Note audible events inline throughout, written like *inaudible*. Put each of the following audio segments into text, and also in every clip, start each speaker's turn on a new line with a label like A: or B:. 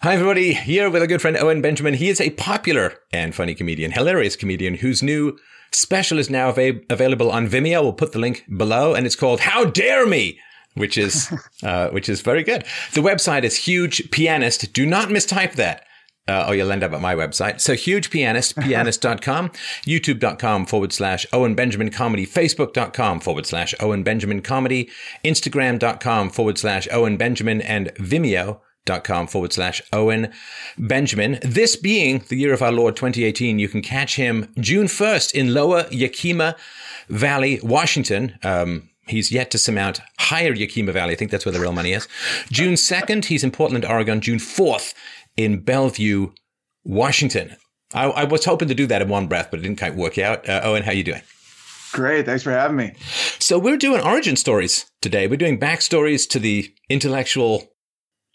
A: Hi, everybody. Here with a good friend, Owen Benjamin. He is a popular and funny comedian, hilarious comedian whose new special is now av- available on Vimeo. We'll put the link below, and it's called "How Dare Me." Which is, *laughs* uh, which is very good. The website is Huge Pianist. Do not mistype that. Uh, or you'll end up at my website. So huge pianist, *laughs* pianist.com, youtube.com forward slash Owen Benjamin comedy, facebook.com forward slash Owen Benjamin comedy, instagram.com forward slash Owen Benjamin and Vimeo dot com forward slash Owen Benjamin. This being the year of our Lord 2018, you can catch him June 1st in Lower Yakima Valley, Washington. Um, He's yet to surmount higher Yakima Valley. I think that's where the real money is. June 2nd, he's in Portland, Oregon. June 4th in Bellevue, Washington. I, I was hoping to do that in one breath, but it didn't quite work out. Uh, Owen, how are you doing?
B: Great. Thanks for having me.
A: So we're doing origin stories today. We're doing backstories to the intellectual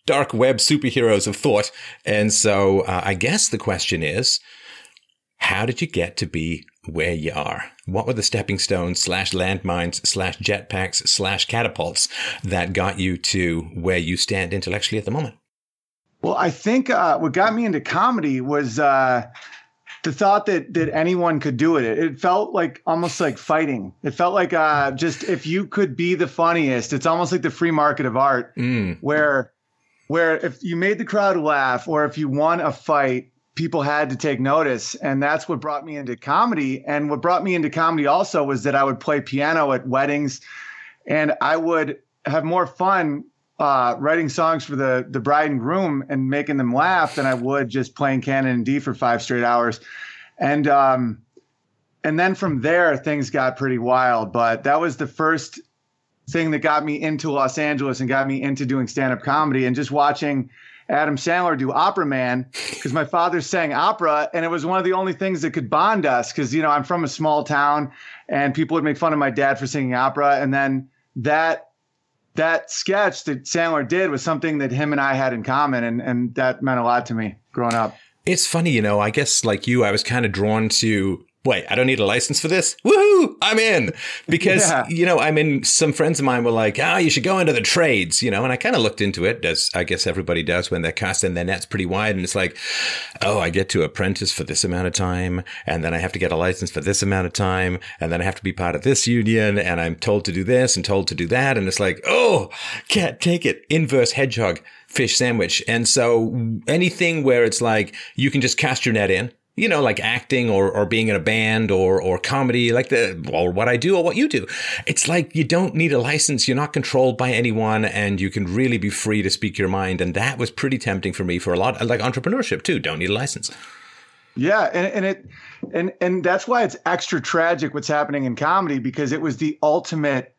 A: dark web superheroes of thought. And so uh, I guess the question is, how did you get to be where you are? What were the stepping stones slash landmines slash jetpacks slash catapults that got you to where you stand intellectually at the moment?
B: Well, I think uh, what got me into comedy was uh, the thought that that anyone could do it. It felt like almost like fighting. It felt like uh, just if you could be the funniest, it's almost like the free market of art, mm. where where if you made the crowd laugh or if you won a fight, people had to take notice. And that's what brought me into comedy. And what brought me into comedy also was that I would play piano at weddings and I would have more fun uh, writing songs for the the bride and groom and making them laugh than I would just playing Canon in D for five straight hours. And um, and then from there things got pretty wild. But that was the first thing that got me into Los Angeles and got me into doing stand up comedy and just watching Adam Sandler do Opera Man because my father sang opera and it was one of the only things that could bond us because you know I'm from a small town and people would make fun of my dad for singing opera and then that that sketch that Sandler did was something that him and I had in common and and that meant a lot to me growing up.
A: It's funny, you know, I guess like you I was kind of drawn to wait, I don't need a license for this? Woohoo! I'm in. Because, yeah. you know, I mean, some friends of mine were like, ah, oh, you should go into the trades, you know, and I kind of looked into it as I guess everybody does when they're casting their nets pretty wide. And it's like, oh, I get to apprentice for this amount of time. And then I have to get a license for this amount of time. And then I have to be part of this union. And I'm told to do this and told to do that. And it's like, oh, can't take it. Inverse hedgehog fish sandwich. And so anything where it's like, you can just cast your net in you know, like acting or, or being in a band or, or comedy, like the, or what I do or what you do. It's like you don't need a license. You're not controlled by anyone and you can really be free to speak your mind. And that was pretty tempting for me for a lot, like entrepreneurship too. Don't need a license.
B: Yeah. And, and it, and, and that's why it's extra tragic what's happening in comedy because it was the ultimate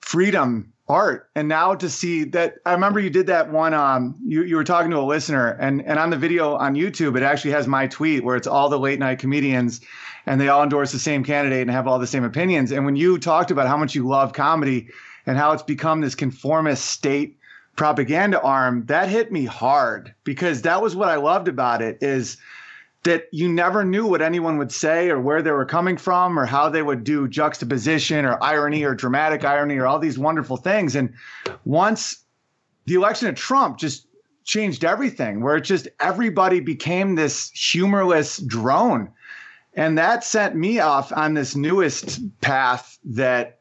B: freedom art. And now to see that i remember you did that one um you, you were talking to a listener and and on the video on youtube it actually has my tweet where it's all the late night comedians and they all endorse the same candidate and have all the same opinions. And when you talked about how much you love comedy and how it's become this conformist state propaganda arm that hit me hard because that was what i loved about it is that you never knew what anyone would say or where they were coming from or how they would do juxtaposition or irony or dramatic irony or all these wonderful things. And once the election of Trump just changed everything, where it just everybody became this humorless drone. And that sent me off on this newest path that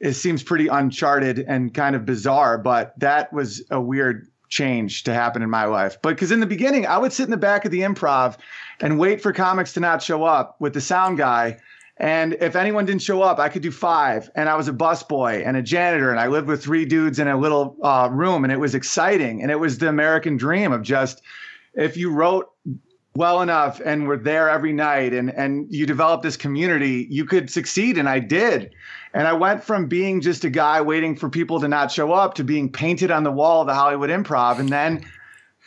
B: it seems pretty uncharted and kind of bizarre, but that was a weird change to happen in my life. But because in the beginning, I would sit in the back of the improv and wait for comics to not show up with the sound guy. And if anyone didn't show up, I could do five. And I was a busboy and a janitor, and I lived with three dudes in a little uh, room, and it was exciting. And it was the American dream of just if you wrote well enough and were there every night and and you developed this community, you could succeed. And I did. And I went from being just a guy waiting for people to not show up to being painted on the wall of the Hollywood Improv. And then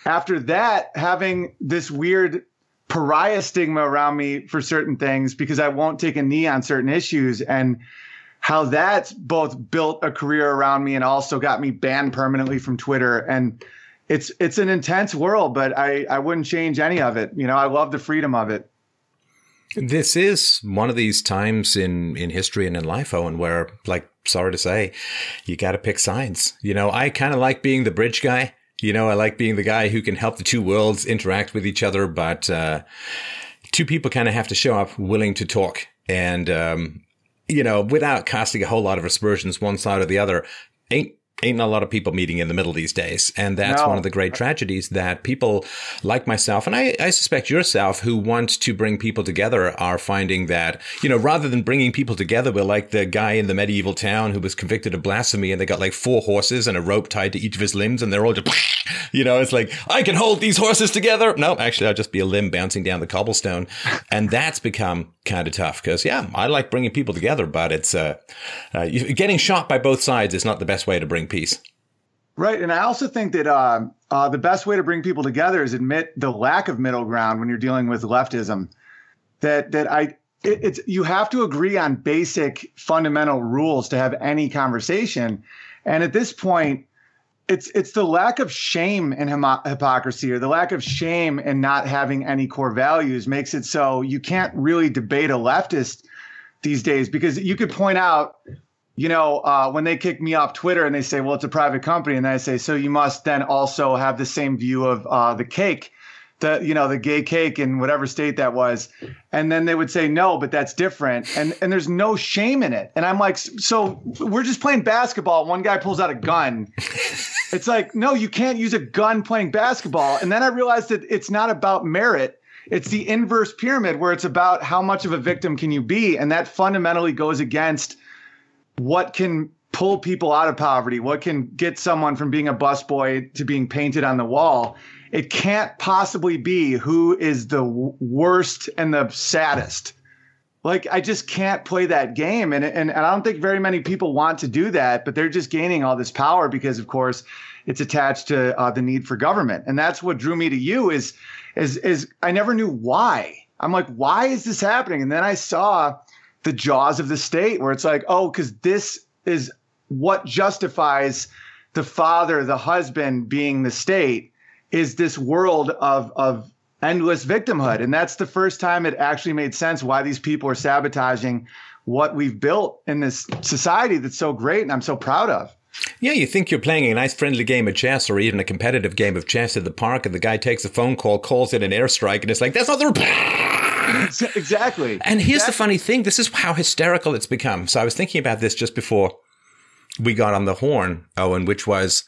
B: after that, having this weird pariah stigma around me for certain things because I won't take a knee on certain issues. And how that's both built a career around me and also got me banned permanently from Twitter. And it's it's an intense world but I I wouldn't change any of it. You know I love the freedom of it.
A: This is one of these times in in history and in life Owen where like sorry to say you got to pick sides. You know I kind of like being the bridge guy You know, I like being the guy who can help the two worlds interact with each other, but uh, two people kind of have to show up willing to talk. And, um, you know, without casting a whole lot of aspersions one side or the other, ain't ain't a lot of people meeting in the middle these days. And that's no. one of the great tragedies that people like myself, and I, I, suspect yourself, who want to bring people together are finding that, you know, rather than bringing people together, we're like the guy in the medieval town who was convicted of blasphemy and they got like four horses and a rope tied to each of his limbs and they're all just, *laughs* you know, it's like, I can hold these horses together. No, actually, I'll just be a limb bouncing down the cobblestone. And that's become kind of tough because, yeah, I like bringing people together, but it's, uh, uh, getting shot by both sides is not the best way to bring peace.
B: Right, and I also think that uh, uh, the best way to bring people together is admit the lack of middle ground when you're dealing with leftism. That that I it, it's you have to agree on basic fundamental rules to have any conversation, and at this point, it's it's the lack of shame and hypocrisy or the lack of shame and not having any core values makes it so you can't really debate a leftist these days because you could point out you know, uh, when they kick me off Twitter and they say, well, it's a private company, and I say, so you must then also have the same view of uh, the cake, the you know the gay cake in whatever state that was, and then they would say no, but that's different, and and there's no shame in it, and I'm like, so we're just playing basketball. One guy pulls out a gun. it's like, no, you can't use a gun playing basketball, and then I realized that it's not about merit. It's the inverse pyramid where it's about how much of a victim can you be. And that fundamentally goes against what can pull people out of poverty, what can get someone from being a busboy to being painted on the wall. It can't possibly be who is the worst and the saddest. Like I just can't play that game, and, and and I don't think very many people want to do that, but they're just gaining all this power because, of course, it's attached to uh, the need for government, and that's what drew me to you. Is is is I never knew why. I'm like, why is this happening? And then I saw the jaws of the state where it's like, oh, because this is what justifies the father, the husband being the state is this world of of endless victimhood. And that's the first time it actually made sense why these people are sabotaging what we've built in this society that's so great and I'm so proud of.
A: Yeah, you think you're playing a nice friendly game of chess or even a competitive game of chess at the park and the guy takes a phone call, calls it an airstrike, and it's like, that's not the *laughs*
B: exactly.
A: And here's
B: exactly.
A: the funny thing this is how hysterical it's become. So I was thinking about this just before we got on the horn, Owen, which was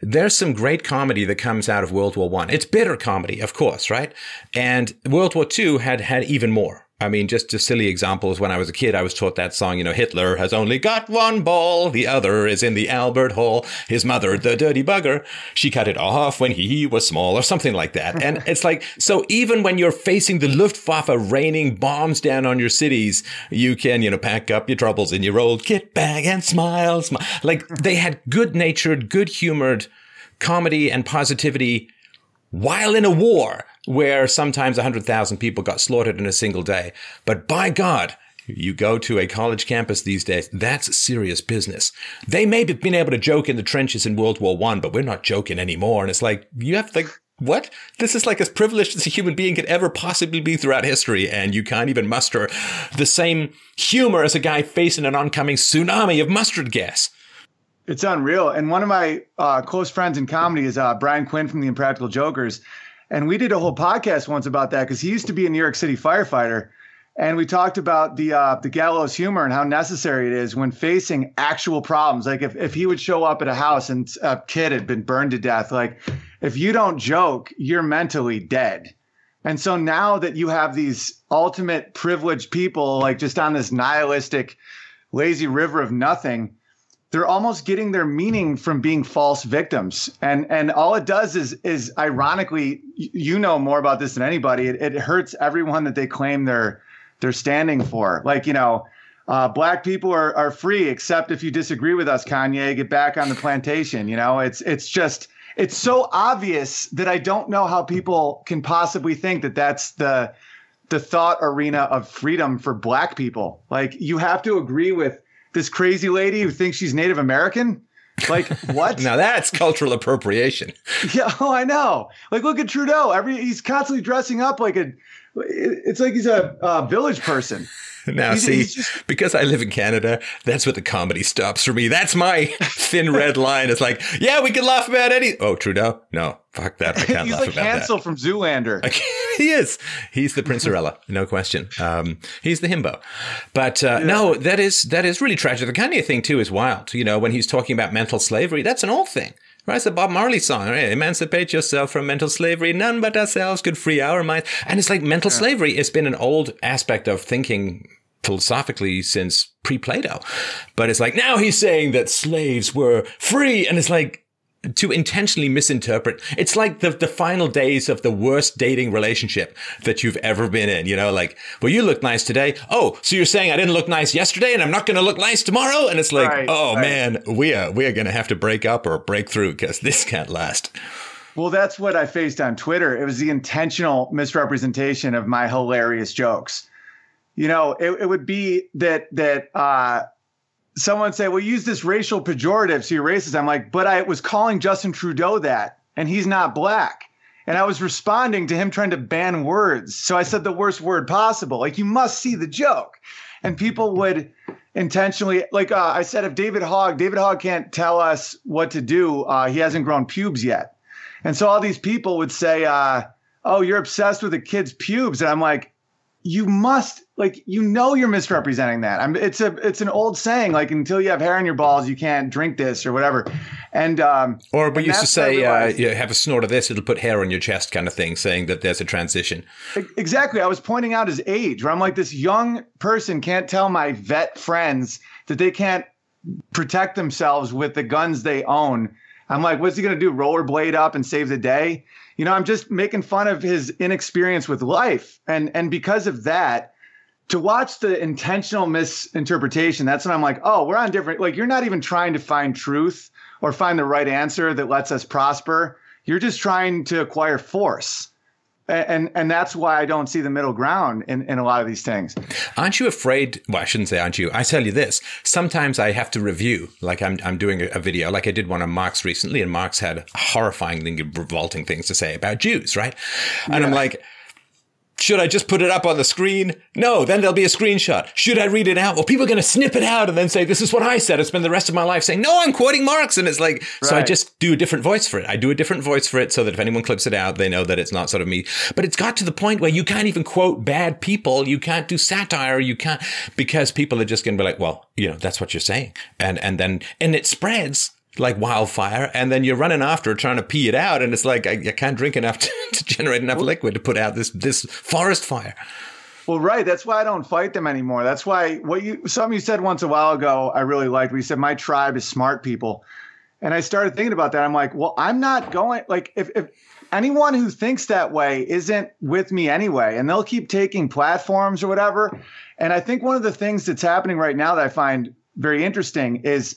A: there's some great comedy that comes out of World War One. It's bitter comedy, of course, right? And World War Two had had even more. I mean, just, just silly examples. When I was a kid, I was taught that song, you know, Hitler has only got one ball. The other is in the Albert Hall. His mother, the dirty bugger, she cut it off when he was small or something like that. And *laughs* it's like, so even when you're facing the Luftwaffe raining bombs down on your cities, you can, you know, pack up your troubles in your old kit bag and smile, smile. Like they had good natured, good humored comedy and positivity while in a war where sometimes 100,000 people got slaughtered in a single day. But by God, you go to a college campus these days, that's serious business. They may have been able to joke in the trenches in World War One, but we're not joking anymore. And it's like, you have to, what? This is like as privileged as a human being could ever possibly be throughout history, and you can't even muster the same humor as a guy facing an oncoming tsunami of mustard gas.
B: It's unreal. And one of my uh, close friends in comedy is uh, Brian Quinn from the Impractical Jokers. And we did a whole podcast once about that because he used to be a New York City firefighter. And we talked about the uh, the gallows humor and how necessary it is when facing actual problems. Like if, if he would show up at a house and a kid had been burned to death, like if you don't joke, you're mentally dead. And so now that you have these ultimate privileged people, like just on this nihilistic, lazy river of nothing, they're almost getting their meaning from being false victims. And and all it does is is ironically you know more about this than anybody it, it hurts everyone that they claim they're they're standing for. Like you know uh, black people are, are free except if you disagree with us kanye get back on the plantation you know? It's it's just it's so obvious that i don't know how people can possibly think that that's the the thought arena of freedom for black people. Like you have to agree with this crazy lady who thinks she's Native American. Like *laughs* what?
A: now that's cultural appropriation.
B: Yeah, *laughs* oh, I know. Like look at Trudeau. Every he's constantly dressing up like a. It's like he's a, a village person. *laughs*
A: Now, see, because I live in Canada, that's what the comedy stops for me. That's my *laughs* thin red line. It's like, yeah, we can laugh about any. Oh, Trudeau? No, fuck that. I *laughs* can't
B: he's
A: laugh
B: like
A: about
B: Hansel from Zoolander.
A: he is. He's the Princerella, no question. Um, he's the himbo. But uh, no, that is that is really tragic. The Kanye thing too is wild. You know, when he's talking about mental slavery, that's an old thing. Right, it's the Bob Marley song, right? Emancipate yourself from mental slavery. None but ourselves could free our minds. And it's like mental slavery has been an old aspect of thinking philosophically since pre-Plato. But it's like now he's saying that slaves were free. And it's like to intentionally misinterpret. It's like the, the final days of the worst dating relationship that you've ever been in. You know, like, well, you look nice today. Oh, so you're saying I didn't look nice yesterday and I'm not going to look nice tomorrow? And it's like,
B: Right,
A: oh
B: right.
A: man, we are, we are going to have to break up or break through because this can't last.
B: Well, that's what I faced on Twitter. It was the intentional misrepresentation of my hilarious jokes. You know, it, it would be that that uh, someone say, "Well, use this racial pejorative, so you're racist." I'm like, but I was calling Justin Trudeau that, and he's not black. And I was responding to him trying to ban words. So I said the worst word possible. Like, you must see the joke. And people would intentionally, like uh, I said, if David Hogg, David Hogg can't tell us what to do, uh, he hasn't grown pubes yet. And so all these people would say, uh, "Oh, you're obsessed with a kid's pubes," and I'm like, "You must like you know you're misrepresenting that." I'm, it's a it's an old saying like until you have hair on your balls, you can't drink this or whatever. And um,
A: Or we
B: and
A: used to
B: that's what I
A: say, uh, you have a snort of this, it'll put hair on your chest kind of thing, saying that there's a transition.
B: Exactly. I was pointing out his age, where I'm like, this young person can't tell my vet friends that they can't protect themselves with the guns they own. I'm like, what's he going to do? Rollerblade up and save the day? You know, I'm just making fun of his inexperience with life. And, and because of that, to watch the intentional misinterpretation, that's when I'm like, oh, we're on different, like, you're not even trying to find truth or find the right answer that lets us prosper. You're just trying to acquire force and and that's why I don't see the middle ground in, in a lot of these things.
A: Aren't you afraid? Well, I shouldn't say aren't you. I tell you this. Sometimes I have to review, like I'm, I'm doing a, video, like I did one on Marx recently, and Marx had horrifying, revolting things to say about Jews, right? And I'm like, should I just put it up on the screen? No, then there'll be a screenshot. Should I read it out? Well, people are going to snip it out and then say, this is what I said. I spend the rest of my life saying, no, I'm quoting Marx. And it's like, so I just do a different voice for it. I do a different voice for it so that if anyone clips it out, they know that it's not sort of me. But it's got to the point where you can't even quote bad people. You can't do satire. You can't, because people are just going to be like, well, you know, that's what you're saying. And, and then, and it spreads like wildfire. And then you're running after it, trying to pee it out. And it's like, I, I can't drink enough *laughs* to, to generate enough liquid to put out this, this forest fire.
B: Well, right. That's why I don't fight them anymore. That's why what you something you said once a while ago I really liked. We said my tribe is smart people, and I started thinking about that. I'm like, well, I'm not going. Like, if if anyone who thinks that way isn't with me anyway, and they'll keep taking platforms or whatever. And I think one of the things that's happening right now that I find very interesting is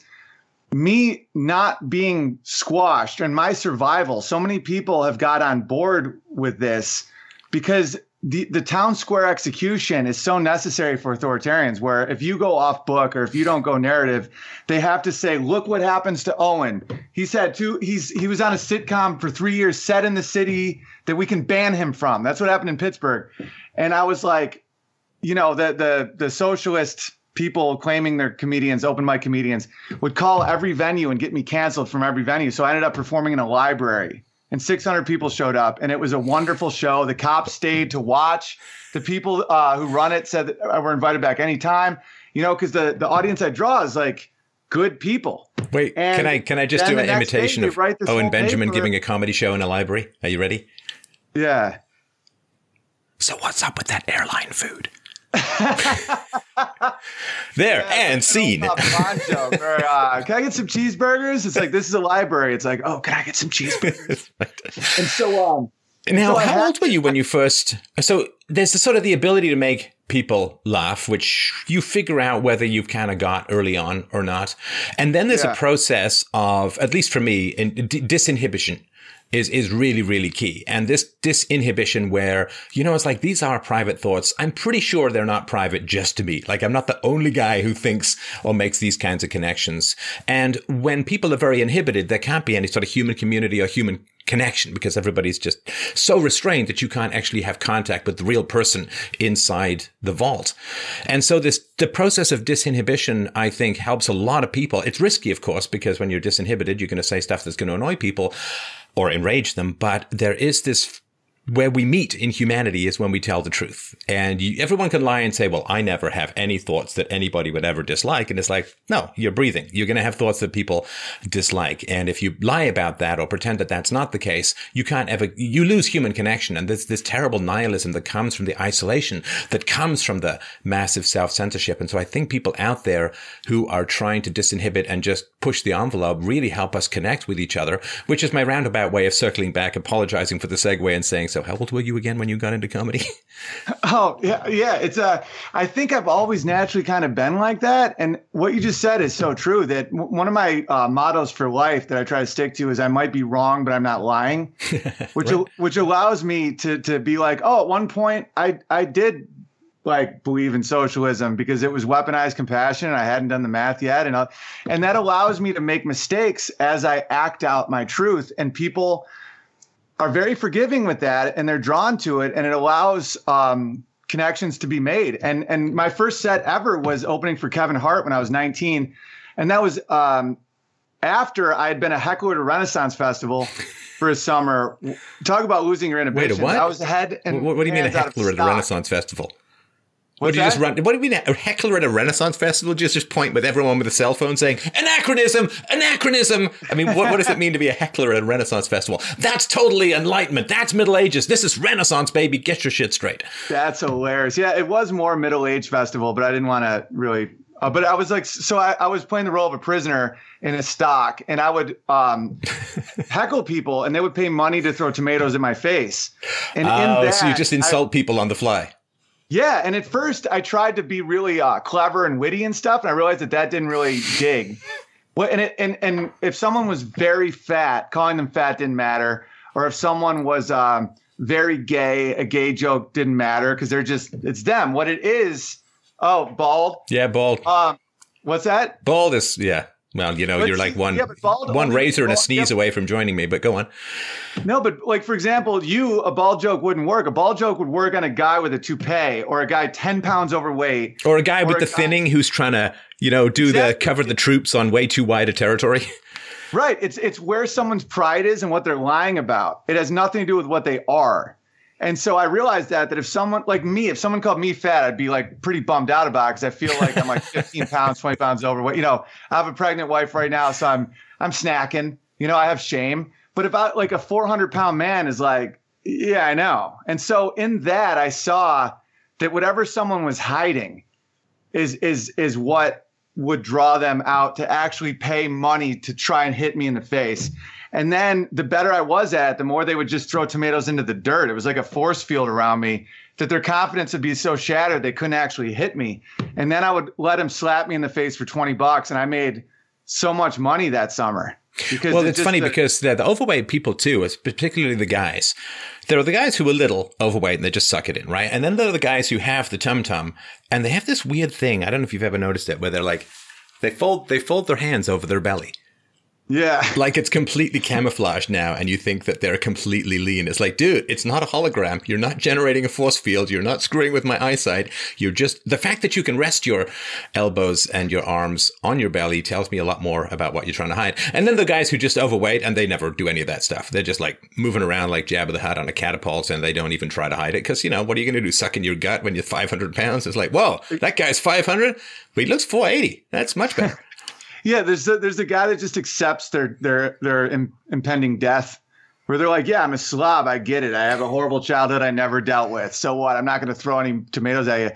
B: me not being squashed and my survival. So many people have got on board with this because the, the town square execution is so necessary for authoritarians where if you go off book or if you don't go narrative they have to say look what happens to owen he's had two he's he was on a sitcom for three years set in the city that we can ban him from that's what happened in pittsburgh and i was like you know the the the socialist people claiming they're comedians open mic comedians would call every venue and get me canceled from every venue so i ended up performing in a library and 600 people showed up and it was a wonderful show the cops stayed to watch the people uh, who run it said that uh, we're invited back anytime you know because the, the audience i draw is like good people
A: Wait,
B: And
A: can I can I just do an imitation of
B: write this
A: Owen Benjamin
B: paper.
A: giving a comedy show in a library? Are you ready?
B: yeah
A: So what's up with that airline food? *laughs* there and scene.
B: Or, uh, can I get some cheeseburgers? It's like this is a library. It's like, oh, can I get some cheeseburgers? *laughs* and so um,
A: Now,
B: So
A: how
B: had
A: old were you when you first? So there's the sort of the ability to make people laugh, which you figure out whether you've kind of got early on or not, and then there's
B: Yeah.
A: a process of, at least for me, in, d- disinhibition. Is is really really key. And this disinhibition, where you know, it's like these are private thoughts. I'm pretty sure they're not private just to me. Like I'm not the only guy who thinks or makes these kinds of connections. And when people are very inhibited, there can't be any sort of human community or human connection because everybody's just so restrained that you can't actually have contact with the real person inside the vault. And so this, the process of disinhibition, I think helps a lot of people. It's risky, of course, because when you're disinhibited, you're going to say stuff that's going to annoy people or enrage them. But there is this where we meet in humanity is when we tell the truth. And you, everyone can lie and say, well, I never have any thoughts that anybody would ever dislike. And it's like, no, you're breathing. You're going to have thoughts that people dislike. And if you lie about that or pretend that that's not the case, you can't ever, you lose human connection. And there's this terrible nihilism that comes from the isolation that comes from the massive self censorship. And so I think people out there who are trying to disinhibit and just push the envelope really help us connect with each other, which is my roundabout way of circling back, apologizing for the segue and saying, so how old were you again when you got into comedy? *laughs*
B: oh yeah, yeah. It's uh, I think I've always naturally kind of been like that, and what you just said is so true. That w- one of my uh, mottos for life that I try to stick to is I might be wrong, but I'm not lying, *laughs* which right. which allows me to to be like, oh, at one point I I did like believe in socialism because it was weaponized compassion and I hadn't done the math yet and uh, and that allows me to make mistakes as I act out my truth and people are very forgiving with that and they're drawn to it and it allows um, connections to be made. And and my first set ever was opening for Kevin Hart when I was 19. And that was um, after I had been a heckler at a Renaissance Festival for a summer. Talk about losing your inhibitions.
A: Wait, what?
B: I was head and
A: what, what do you mean a heckler at a Renaissance Festival? What do you
B: that?
A: just run? What do you mean a heckler at a Renaissance festival? Just just point with everyone with a cell phone saying anachronism, anachronism. I mean, what, what does it mean to be a heckler at a Renaissance festival? That's totally Enlightenment. That's Middle Ages. This is Renaissance, baby. Get your shit straight.
B: That's hilarious. Yeah, it was more Middle Age festival, but I didn't want to really. Uh, but I was like, so I, I, was playing the role of a prisoner in a stock, and I would um, *laughs* heckle people, and they would pay money to throw tomatoes in my face. And
A: oh,
B: in that,
A: so you just insult
B: I,
A: people on the fly.
B: Yeah, and at first I tried to be really uh, clever and witty and stuff, and I realized that that didn't really dig. Well, and it, and and if someone was very fat, calling them fat didn't matter, or if someone was um, very gay, a gay joke didn't matter because they're just it's them. What it is, oh, bald.
A: Yeah, bald.
B: Um, what's that?
A: Bald is yeah. Well, you know, but you're like one yeah, one razor and a sneeze yeah. away from joining me, but go on.
B: No, but like for example, you a ball joke wouldn't work. A ball joke would work on a guy with a toupee or a guy ten pounds overweight,
A: or a guy with a the guy- thinning who's trying to you know do exactly. the cover the troops on way too wide a territory. *laughs*
B: Right. It's it's where someone's pride is and what they're lying about. It has nothing to do with what they are. And so I realized that that if someone like me, if someone called me fat, I'd be like pretty bummed out about it because I feel like I'm like *laughs* 15 pounds, 20 pounds overweight. You know, I have a pregnant wife right now, so I'm I'm snacking. You know, I have shame. But about like a 400 pound man is like, yeah, I know. And so in that, I saw that whatever someone was hiding is is is what would draw them out to actually pay money to try and hit me in the face. And then the better I was at it, the more they would just throw tomatoes into the dirt. It was like a force field around me that their confidence would be so shattered they couldn't actually hit me. And then I would let them slap me in the face for 20 bucks. And I made so much money that summer.
A: Because well, it's funny the, because the, the overweight people too, particularly the guys. There are the guys who are little overweight and they just suck it in, right? And then there are the guys who have the tum tum and they have this weird thing. I don't know if you've ever noticed it, where they're like, they fold they fold their hands over their belly.
B: Yeah. *laughs*
A: Like it's completely camouflaged now, and you think that they're completely lean. It's like, dude, it's not a hologram. You're not generating a force field. You're not screwing with my eyesight. You're just, the fact that you can rest your elbows and your arms on your belly tells me a lot more about what you're trying to hide. And then the guys who just overweight and they never do any of that stuff. They're just like moving around like Jabba the Hutt on a catapult and they don't even try to hide it. Cause, you know, what are you going to do? Suck in your gut when you're 500 pounds? It's like, whoa, that guy's 500, but he looks 480. That's much better.
B: Yeah, there's a, there's a guy that just accepts their their their Im- impending death, where they're like, "Yeah, I'm a slob. I get it. I have a horrible childhood I never dealt with. So what? I'm not going to throw any tomatoes at you."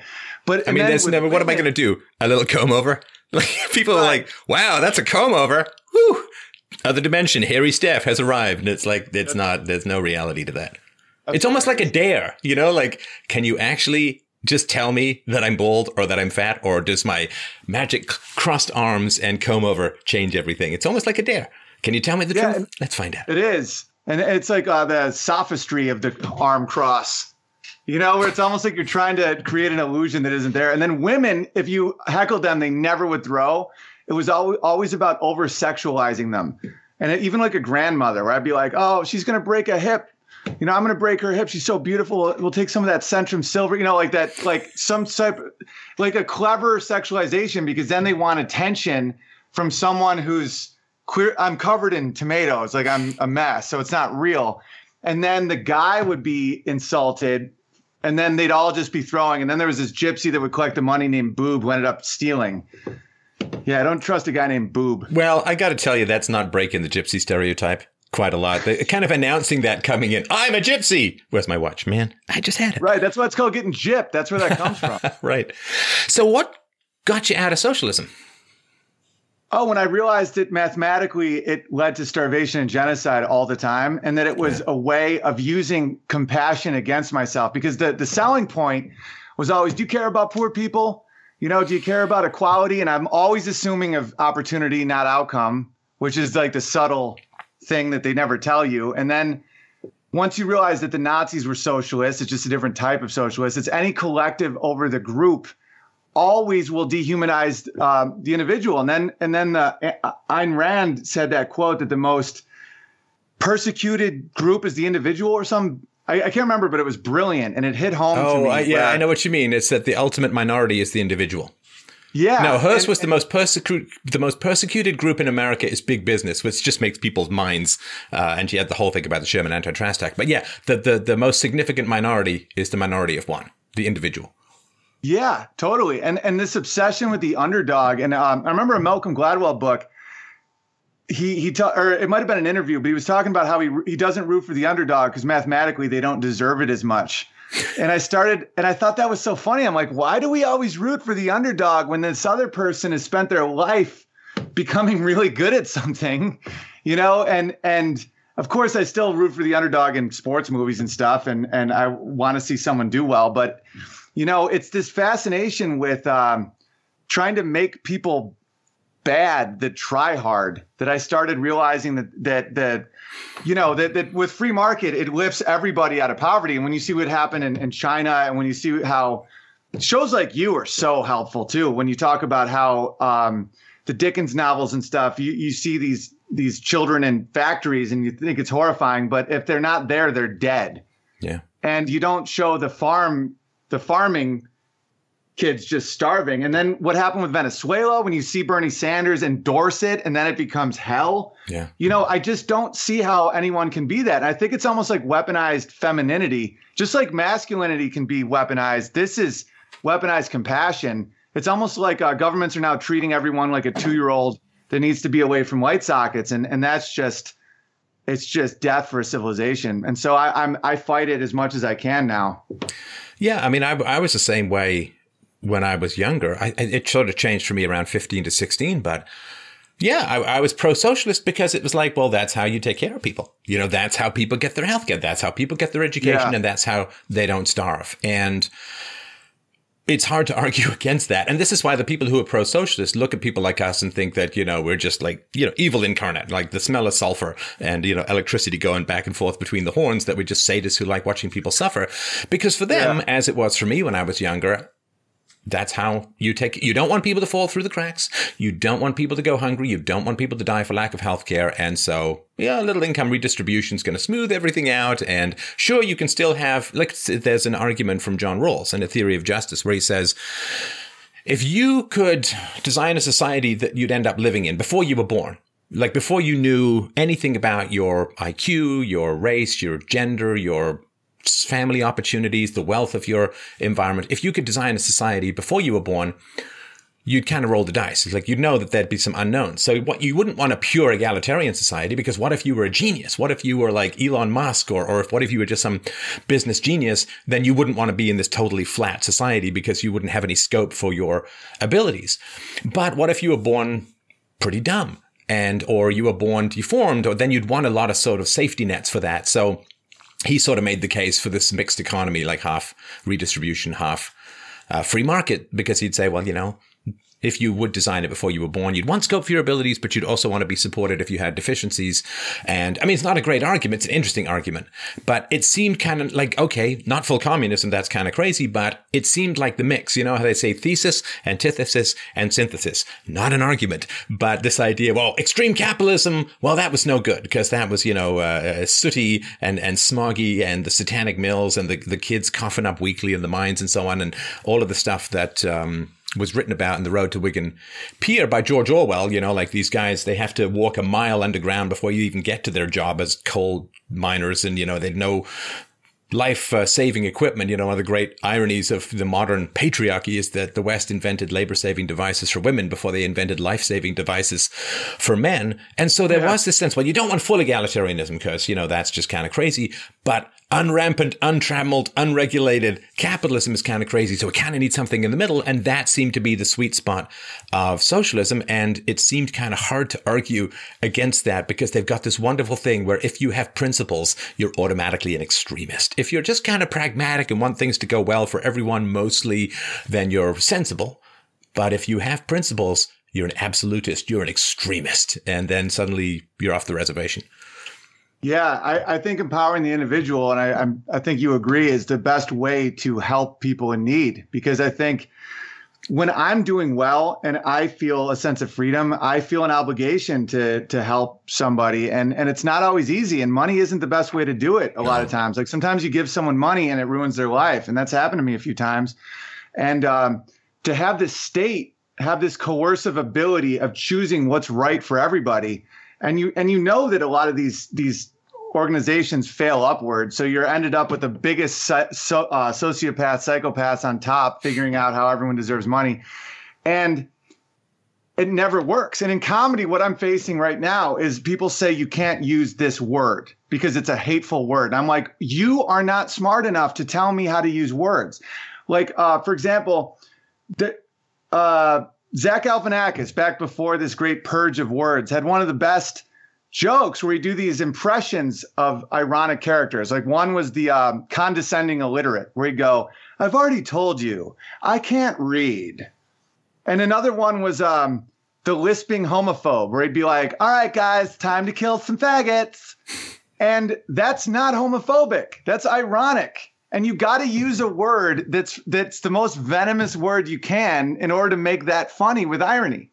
B: But
A: I mean, that's never. What am I going to do? A little comb over? *laughs* Like people are like, "Wow, that's a comb over." Woo! Other dimension, Harry Steph has arrived, and it's like it's not. There's no reality to that. It's almost like a dare, you know. Like, can you actually just tell me that I'm bald or that I'm fat, or does my magic crossed arms and comb over change everything? It's almost like a dare. Can you tell me the yeah, truth? Let's find out.
B: It is. and it's like uh, the sophistry of the arm cross. You know, where it's almost like you're trying to create an illusion that isn't there. And then women, if you heckled them, they never would throw. It was always always about over sexualizing them. And even like a grandmother, where I'd be like, "Oh, she's gonna break a hip." You know, I'm gonna break her hip. She's so beautiful. We'll take some of that Centrum silver. You know, like that, like some type, like a clever sexualization, because then they want attention from someone who's queer. I'm covered in tomatoes, like I'm a mess, so it's not real. And then the guy would be insulted, and then they'd all just be throwing. And then there was this gypsy that would collect the money named Boob, who ended up stealing. Yeah, I don't trust a guy named Boob.
A: Well, I got to tell you, that's not breaking the gypsy stereotype quite a lot. They're kind of announcing that coming in. I'm a gypsy. Where's my watch, man? I just had it.
B: Right. That's why it's called getting gypped. That's where that comes from. *laughs*
A: right. So, what got you out of socialism?
B: Oh, when I realized that mathematically it led to starvation and genocide all the time, and that it was yeah. a way of using compassion against myself. Because the, the selling point was always do you care about poor people? You know, do you care about equality? And I'm always assuming of opportunity, not outcome, which is like the subtle thing that they never tell you. And then once you realize that the Nazis were socialists, it's just a different type of socialist. It's any collective over the group always will dehumanize uh, the individual. And then and then the, uh, Ayn Rand said that quote that the most persecuted group is the individual or some. I, I can't remember, but it was brilliant and it hit home.
A: Oh,
B: me,
A: uh, yeah, I know what you mean. It's that the ultimate minority is the individual.
B: Yeah.
A: No, hers and, was the most persecuted. The most persecuted group in America is big business, which just makes people's minds. Uh, and she had the whole thing about the Sherman Antitrust Act. But yeah, the, the the most significant minority is the minority of one, the individual.
B: Yeah, totally. And and this obsession with the underdog. And um, I remember a Malcolm Gladwell book. He he ta- or it might have been an interview, but he was talking about how he he doesn't root for the underdog because mathematically they don't deserve it as much. And I started and I thought that was so funny. I'm like, why do we always root for the underdog when this other person has spent their life becoming really good at something, you know? And and of course I still root for the underdog in sports movies and stuff and and I want to see someone do well, but you know, it's this fascination with um, trying to make people bad that try hard that I started realizing that that that you know that, that with free market it lifts everybody out of poverty. And when you see what happened in, in China and when you see how shows like you are so helpful too, when you talk about how um, the Dickens novels and stuff, you, you see these these children in factories and you think it's horrifying, but if they're not there, they're dead.
A: Yeah.
B: And you don't show the farm the farming kids just starving. And then what happened with Venezuela when you see Bernie Sanders endorse it and then it becomes hell?
A: Yeah.
B: You know, I just don't see how anyone can be that. And I think it's almost like weaponized femininity, just like masculinity can be weaponized. This is weaponized compassion. It's almost like uh, governments are now treating everyone like a two year old that needs to be away from light sockets. And, and that's just, it's just death for a civilization. And so I, I'm, I fight it as much as I can now.
A: Yeah, I mean, I, I was the same way when I was younger. I, it sort of changed for me around 15 to 16, but yeah, I, I was pro socialist because it was like, well, that's how you take care of people. You know, that's how people get their health care. That's how people get their education, yeah. and that's how they don't starve. And it's hard to *laughs* argue against that. And this is why the people who are pro socialist look at people like us and think that, you know, we're just like, you know, evil incarnate, like the smell of sulfur and, you know, electricity going back and forth between the horns that we're just sadists who like watching people suffer. Because for them, yeah. as it was for me when I was younger, that's how you take you don't want people to fall through the cracks. You don't want people to go hungry. You don't want people to die for lack of health care and so yeah a little income redistribution is going to smooth everything out. And sure you can still have like there's an argument from john rawls in a theory of justice where he says if you could design a society that you'd end up living in before you were born like before you knew anything about your IQ, your race, your gender, your family opportunities, the wealth of your environment. If you could design a society before you were born, you'd kind of roll the dice. It's like you'd know that there'd be some unknowns. So what you wouldn't want a pure egalitarian society because what if you were a genius? What if you were like Elon Musk or, or if what if you were just some business genius? Then you wouldn't want to be in this totally flat society because you wouldn't have any scope for your abilities. But what if you were born pretty dumb? And, or you were born deformed, or then you'd want a lot of sort of safety nets for that. So he sort of made the case for this mixed economy, like half redistribution, half uh, free market, because he'd say, well, you know, if you would design it before you were born. You'd want scope for your abilities, but you'd also want to be supported if you had deficiencies. And I mean, it's not a great argument. It's an interesting argument, but it seemed kind of like, okay, not full communism. That's kind of crazy, but it seemed like the mix. You know how they say thesis, antithesis, and synthesis. Not an argument, but this idea, well, extreme capitalism, well, that was no good because that was, you know, uh, sooty and, and smoggy and the satanic mills and the, the kids coughing up weekly in the mines and so on and all of the stuff that, um, was written about in The Road to Wigan Pier by George Orwell. You know, like these guys, they have to walk a mile underground before you even get to their job as coal miners. And, you know, they've no life uh, saving equipment. You know, one of the great ironies of the modern patriarchy is that the West invented labor saving devices for women before they invented life saving devices for men. And so there yeah. was this sense, well, you don't want full egalitarianism because, you know, that's just kind of crazy. But unrampant, untrammeled, unregulated capitalism is kind of crazy. So it kind of needs something in the middle. And that seemed to be the sweet spot of socialism. And it seemed kind of hard to argue against that because they've got this wonderful thing where if you have principles, you're automatically an extremist. If you're just kind of pragmatic and want things to go well for everyone mostly, then you're sensible. But if you have principles, you're an absolutist, you're an extremist. And then suddenly you're off the reservation.
B: Yeah, I, I, think empowering the individual, and I, I'm, I think you agree, is the best way to help people in need. Because I think when I'm doing well and I feel a sense of freedom, I feel an obligation to to help somebody, and and it's not always easy. And money isn't the best way to do it. A no. lot of times, like sometimes you give someone money and it ruins their life, and that's happened to me a few times. And um, to have this state have this coercive ability of choosing what's right for everybody and you and you know that a lot of these these organizations fail upward. So you're ended up with the biggest so, uh, sociopath psychopaths on top figuring out how everyone deserves money. And it never works. And in comedy what i'm facing right now is people say you can't use this word because it's a hateful word. And i'm like you are not smart enough to tell me how to use words. Like uh, for example the, uh, Zach Galifianakis, back before this great purge of words, had one of the best jokes where he do these impressions of ironic characters. Like one was the um, condescending illiterate, where he'd go, "I've already told you, I can't read," and another one was um, the lisping homophobe, where he'd be like, "All right, guys, time to kill some faggots," and that's not homophobic. That's ironic and you got to use a word that's that's the most venomous word you can in order to make that funny with irony.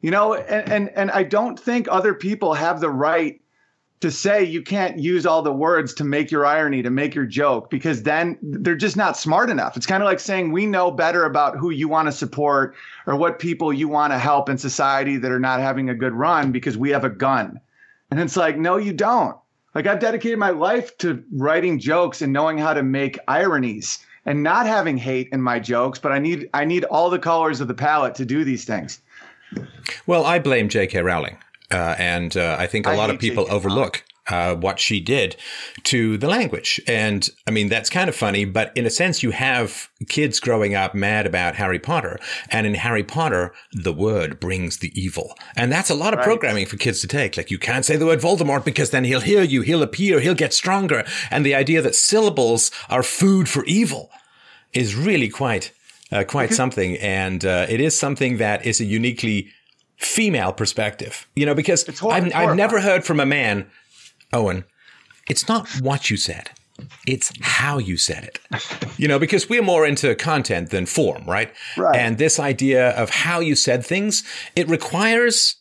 B: You know and and, and i don't think other people have the right to say you can't use all the words to make your irony to make your joke because then they're just not smart enough. It's kind of like saying we know better about who you want to support or what people you want to help in society that are not having a good run because we have a gun. And it's like no you don't like I've dedicated my life to writing jokes and knowing how to make ironies and not having hate in my jokes, but I need I need all the colors of the palette to do these things.
A: Well, I blame J.K. Rowling, uh, and uh, I think a I lot of people overlook uh, what she did to the language. And I mean, that's kind of funny, but in a sense, you have kids growing up mad about Harry Potter. And in Harry Potter, the word brings the evil. And that's a lot of right. programming for kids to take. Like, you can't say the word Voldemort because then he'll hear you, he'll appear, he'll get stronger. And the idea that syllables are food for evil is really quite, uh, quite something. And uh, it is something that is a uniquely female perspective, you know, because I've, I've never heard from a man Owen, it's not what you said. It's how you said it. You know, because we're more into content than form, right? Right. And this idea of how you said things, it requires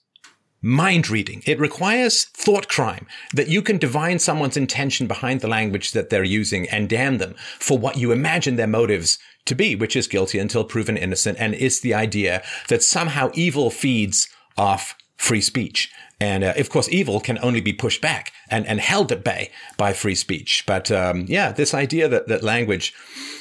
A: mind reading. It requires thought crime that you can divine someone's intention behind the language that they're using and damn them for what you imagine their motives to be, which is guilty until proven innocent. And it's the idea that somehow evil feeds off free speech. And uh, of course, evil can only be pushed back and, and held at bay by free speech. But um, yeah, this idea that, that language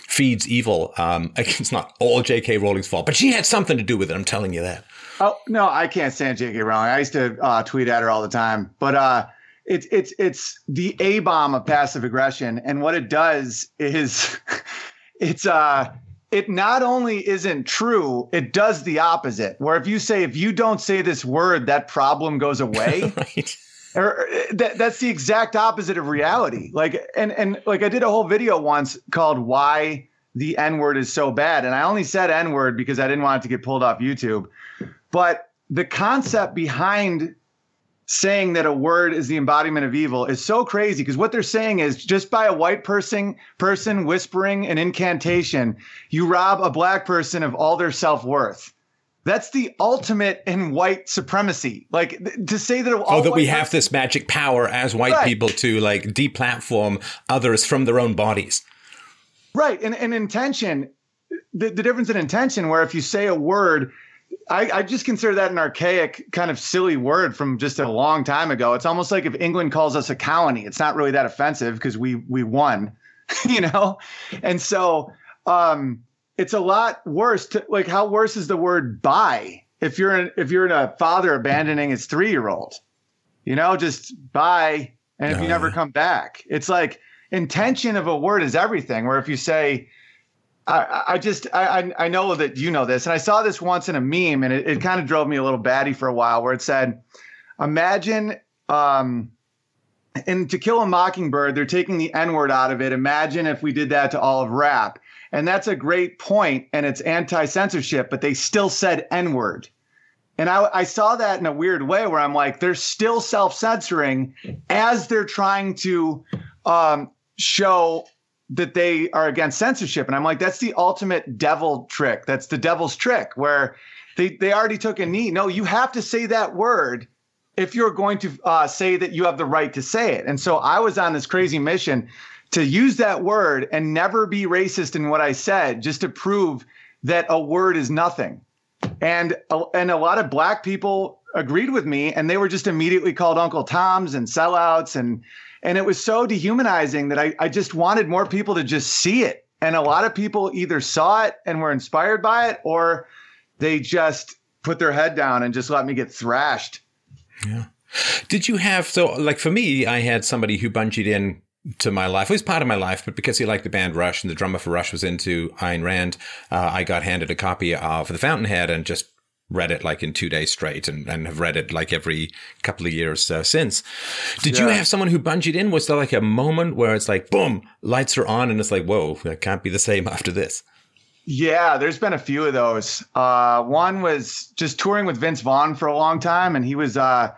A: feeds evil, um, *laughs* it's not all J.K. Rowling's fault, but she had something to do with it. I'm telling you that.
B: Oh no, I can't stand J.K. Rowling. I used to uh, tweet at her all the time, but uh, it's it's it's the a bomb of passive aggression, and what it does is *laughs* it's uh it not only isn't true, it does the opposite. Where if you say, if you don't say this word, that problem goes away. *laughs* right. Or uh, that, that's the exact opposite of reality. Like, and and like I did a whole video once called "Why the N word is so bad. And I only said N word because I didn't want it to get pulled off YouTube. But the concept behind saying that a word is the embodiment of evil is so crazy because what they're saying is just by a white person person whispering an incantation, you rob a black person of all their self-worth. That's the ultimate in white supremacy. Like th- to say that
A: oh, that we have this magic power as white right. people to like deplatform others from their own bodies.
B: Right, and, and intention, the, the difference in intention, where if you say a word I, I, just consider that an archaic, kind of silly word from just a long time ago. It's almost like if England calls us a colony, it's not really that offensive because we we won, *laughs* you know. And so um, it's a lot worse. To, like, how worse is the word "bye"? If you're in, if you're in a father abandoning his three year old, you know, just bye, and if you never come back, it's like intention of a word is everything. Where if you say I, I just I I know that you know this, and I saw this once in a meme, and it, it kind of drove me a little batty for a while, where it said, "Imagine." Um, in To Kill a Mockingbird, they're taking the N word out of it. Imagine if we did that to all of rap. And that's a great point, and it's anti censorship, but they still said N word. And I, I, saw that in a weird way where I'm like, they're still self censoring as they're trying to um, show that they are against censorship. And I'm like, that's the ultimate devil trick. That's the devil's trick where they, they already took a knee. No, you have to say that word if you're going to uh, say that you have the right to say it. And so I was on this crazy mission to use that word and never be racist in what I said, just to prove that a word is nothing. And and a lot of black people agreed with me, and they were just immediately called Uncle Toms and sellouts and and it was so dehumanizing that I, I just wanted more people to just see it. And a lot of people either saw it and were inspired by it, or they just put their head down and just let me get thrashed.
A: Yeah. Did you have so like for me, I had somebody who bungeed in to my life. It was part of my life, but because he liked the band Rush and the drummer for Rush was into Ayn Rand, uh, I got handed a copy of The Fountainhead and just read it like in two days straight and, and have read it like every couple of years uh, since. Did yeah. you have someone who bungeed in? Was there like a moment where it's like, boom, lights are on and it's like, whoa, it can't be the same *laughs* after this?
B: Yeah, there's been a few of those. Uh, one was just touring with Vince Vaughn for a long time, and he was, uh,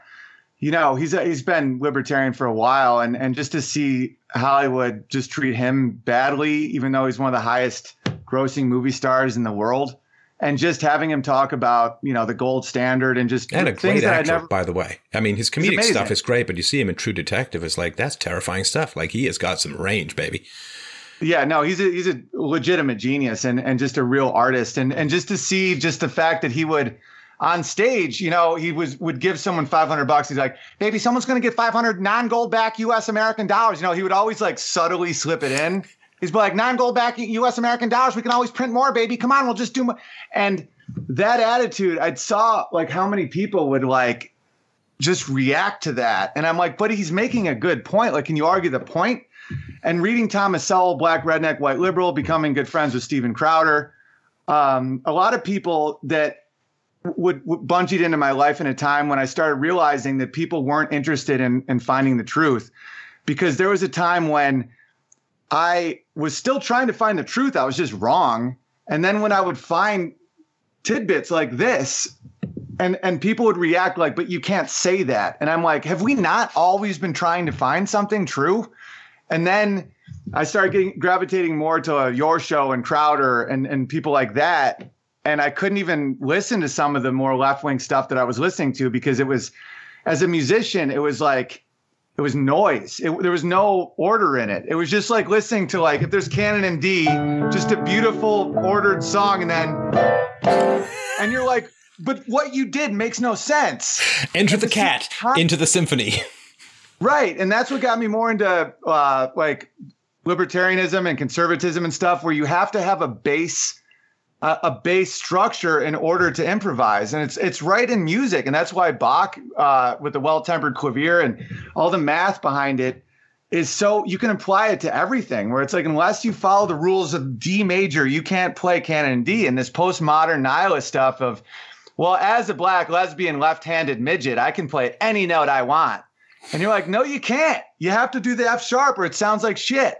B: you know, he's he's been libertarian for a while, and and just to see Hollywood just treat him badly, even though he's one of the highest grossing movie stars in the world, and just having him talk about you know the gold standard and just
A: and a great actor never, by the way. I mean his comedic stuff is great but you see him in true detective it's like that's terrifying stuff. Like he has got some range baby.
B: Yeah no he's a he's a legitimate genius and and just a real artist. And and just to see just the fact that he would on stage you know he was would give someone 500 bucks. He's like baby someone's going to get 500 non-gold back us american dollars. You know he would always like subtly slip it in He's like nine gold back U.S. American dollars. We can always print more, baby. Come on, we'll just do more. And that attitude, I saw like how many people would like just react to that. And I'm like, but he's making a good point. Like, can you argue the point? And reading Thomas Sowell, Black Redneck, White Liberal, becoming good friends with Steven Crowder. Um, a lot of people that would, would bungeed into my life in a time when I started realizing that people weren't interested in, in finding the truth. Because there was a time when I was still trying to find the truth. I was just wrong. And then when I would find tidbits like this, and and people would react like, "But you can't say that." And I'm like, "Have we not always been trying to find something true?" And then I started getting gravitating more to uh, your show and Crowder and and people like that. And I couldn't even listen to some of the more left wing stuff that I was listening to because it was, as a musician, it was like it was noise. It, there was no order in it. It was just like listening to like if there's canon in D, just a beautiful ordered song, and then and you're like, but what you did makes no sense.
A: Enter the cat into the symphony.
B: Right, and that's what got me more into uh, like libertarianism and conservatism and stuff, where you have to have a base a, a base structure in order to improvise, and it's it's right in music, and that's why Bach uh, with the well-tempered clavier and all the math behind it is so you can apply it to everything. Where it's like unless you follow the rules of D major, you can't play canon D. And this postmodern nihilist stuff of well, as a black lesbian left-handed midget, I can play any note I want. And you're like, no, you can't. You have to do the F sharp or it sounds like shit.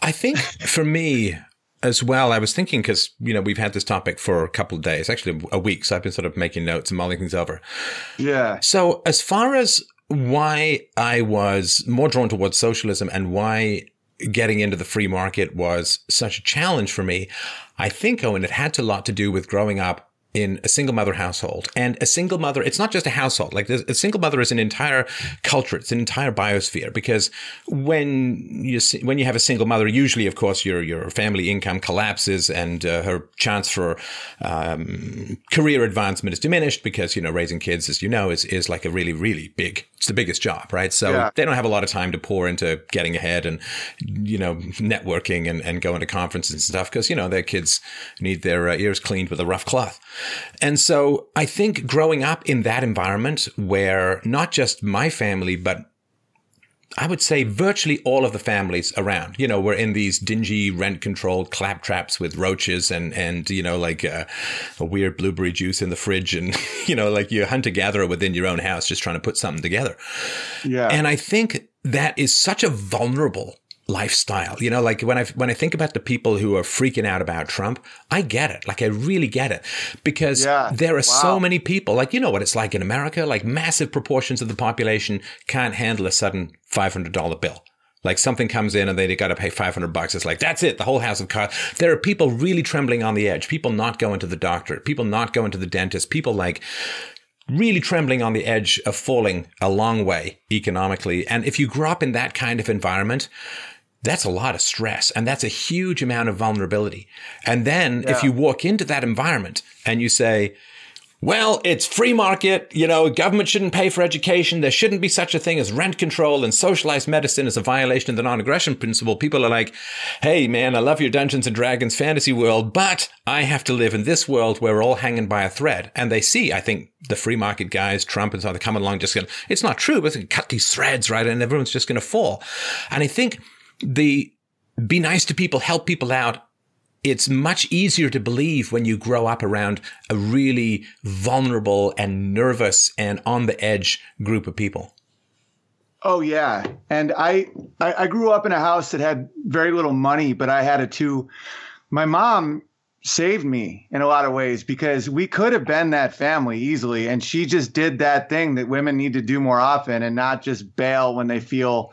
A: I think for me, as well, I was thinking because you know we've had this topic for a couple of days, actually a week. So I've been sort of making notes and mulling things over.
B: Yeah.
A: So as far as why I was more drawn towards socialism and why getting into the free market was such a challenge for me, I think Owen it had a lot to do with growing up in a single mother household. And a single mother, it's not just a household. Like a single mother is an entire culture. It's an entire biosphere because when you, when you have a single mother, usually, of course, your, your family income collapses and uh, her chance for, um, career advancement is diminished because, you know, raising kids, as you know, is, is like a really, really big, it's the biggest job, right? So yeah. they don't have a lot of time to pour into getting ahead and, you know, networking and, and going to conferences and stuff because, you know, their kids need their uh, ears cleaned with a rough cloth. And so I think growing up in that environment where not just my family, but I would say virtually all of the families around, you know, were in these dingy rent controlled claptraps with roaches and, and, you know, like uh, a weird blueberry juice in the fridge and, *laughs* you know, like you're hunter gatherer within your own house, just trying to put something together.
B: Yeah.
A: And I think that is such a vulnerable lifestyle. You know, like when I when I think about the people who are freaking out about Trump, I get it. Like I really get it because yeah. there are wow. so many people. Like you know what it's like in America. Like massive proportions of the population can't handle a sudden five hundred dollar bill. Like something comes in and they got to pay 500 bucks. It's like, that's it. The whole house of cards. There are people really trembling on the edge. People not going to the doctor. People not going to the dentist. People like really trembling on the edge of falling a long way economically. And if you grow up in that kind of environment, that's a lot of stress and that's a huge amount of vulnerability. And then yeah. if you walk into that environment and you say, well, it's free market. You know, government shouldn't pay for education. There shouldn't be such a thing as rent control and socialized medicine is a violation of the non-aggression principle. People are like, Hey, man, I love your Dungeons and Dragons fantasy world, but I have to live in this world where we're all hanging by a thread. And they see, I think the free market guys, Trump and so on, they come along just going, it's not true, but to cut these threads, right? And everyone's just going to fall. And I think the be nice to people, help people out. It's much easier to believe when you grow up around a really vulnerable and nervous and on the edge group of people.
B: Oh yeah, and I, I, I grew up in a house that had very little money, but I had it too. My mom saved me in a lot of ways because we could have been that family easily, and she just did that thing that women need to do more often, and not just bail when they feel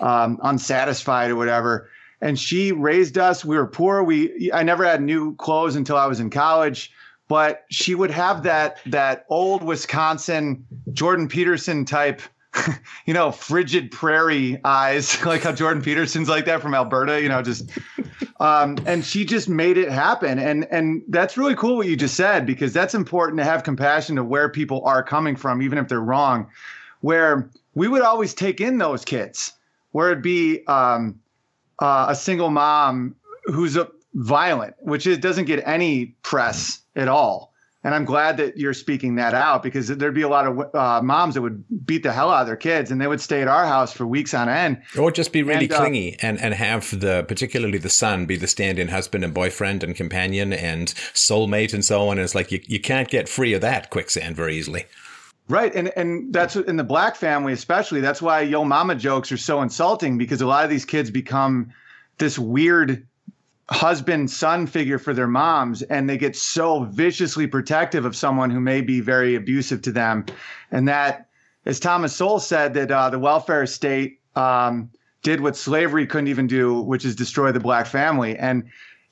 B: um, unsatisfied or whatever. And she raised us. We were poor. We I never had new clothes until I was in college. But she would have that that old Wisconsin Jordan Peterson type *laughs* you know, frigid prairie eyes, *laughs* like how Jordan Peterson's like that from Alberta, you know, just um, and she just made it happen. And and that's really cool what you just said, because that's important to have compassion to where people are coming from, even if they're wrong. Where we would always take in those kids where it'd be um, uh, a single mom who's a violent, which is, doesn't get any press at all. And I'm glad that you're speaking that out because there'd be a lot of uh, moms that would beat the hell out of their kids and they would stay at our house for weeks on end.
A: Or just be really and, uh, clingy and, and have the, particularly the son, be the stand in husband and boyfriend and companion and soulmate and so on. And it's like you, you can't get free of that quicksand very easily.
B: Right. And and that's in the black family especially. That's why yo mama jokes are so insulting because a lot of these kids become this weird husband son figure for their moms and they get so viciously protective of someone who may be very abusive to them and that as thomas sowell said that uh, the welfare state um, did what slavery couldn't even do which is destroy the black family and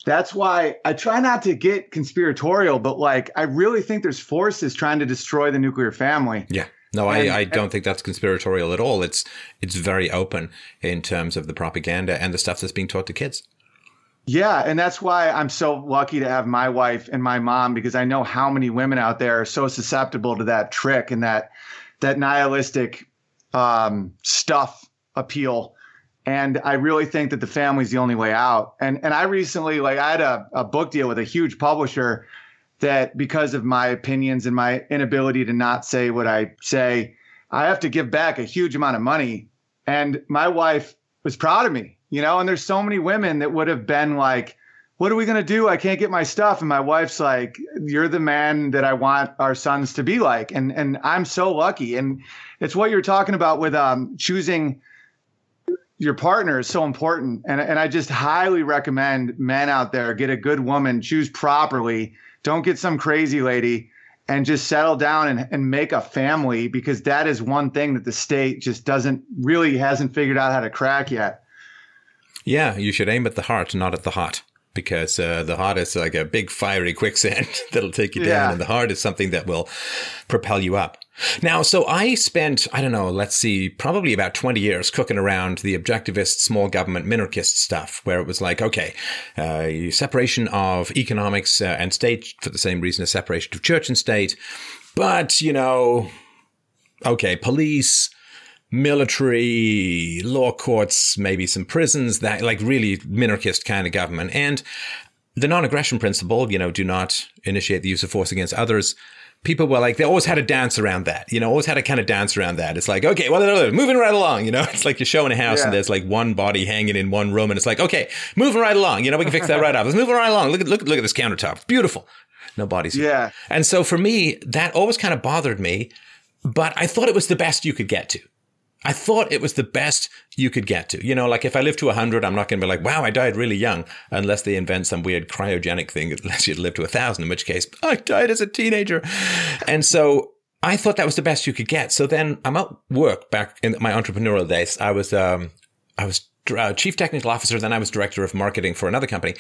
B: that's why I try not to get conspiratorial, but like I really think there's forces trying to destroy the nuclear family.
A: Yeah. No, and, I, I don't and, think that's conspiratorial at all. It's it's very open in terms of the propaganda and the stuff that's being taught to kids.
B: Yeah, and that's why I'm so lucky to have my wife and my mom because I know how many women out there are so susceptible to that trick and that that nihilistic um, stuff appeal and I really think that the family's the only way out. And and I recently like I had a, a book deal with a huge publisher that because of my opinions and my inability to not say what I say, I have to give back a huge amount of money. And my wife was proud of me, you know, and there's so many women that would have been like, what are we going to do? I can't get my stuff. And my wife's like, you're the man that I want our sons to be like. And, and I'm so lucky. And it's what you're talking about with um, choosing your partner is so important. And, and I just highly recommend men out there get a good woman, choose properly. Don't get some crazy lady and just settle down and, and make a family because that is one thing that the state just doesn't really hasn't figured out how to crack yet.
A: Yeah, you should aim at the heart, not at the hot because uh, the heart is like a big fiery quicksand *laughs* that'll take you down, and the heart is something that will propel you up. Now, so I spent, I don't know, let's see, probably about 20 years cooking around the objectivist, small government, minarchist stuff, where it was like, okay, uh, separation of economics uh, and state for the same reason as separation of church and state. But, you know, okay, police, military, law courts, maybe some prisons, that like really minarchist kind of government. And the non-aggression principle, you know, do not initiate the use of force against others. People were like, they always had a dance around that, you know, always had a kind of dance around that. It's like, okay, well, moving right along, you know, *laughs* it's like you're showing a house yeah. and there's like one body hanging in one room and it's like, okay, moving right along, you know, we can fix that right off. Let's move right along. Look at, look, look at this countertop. Beautiful. No bodies.
B: Yeah.
A: And so for me, that always kind of bothered me, but I thought it was the best you could get to. I thought it was the best you could get to. You know, like if I live to 100, I'm not going to be like, wow, I died really young, unless they invent some weird cryogenic thing, unless *laughs* you'd live to 1,000, in which case I died as a teenager. And so I thought that was the best you could get. So then I'm at work back in my entrepreneurial days. I was, um, I was uh, chief technical officer. Then I was director of marketing for another company.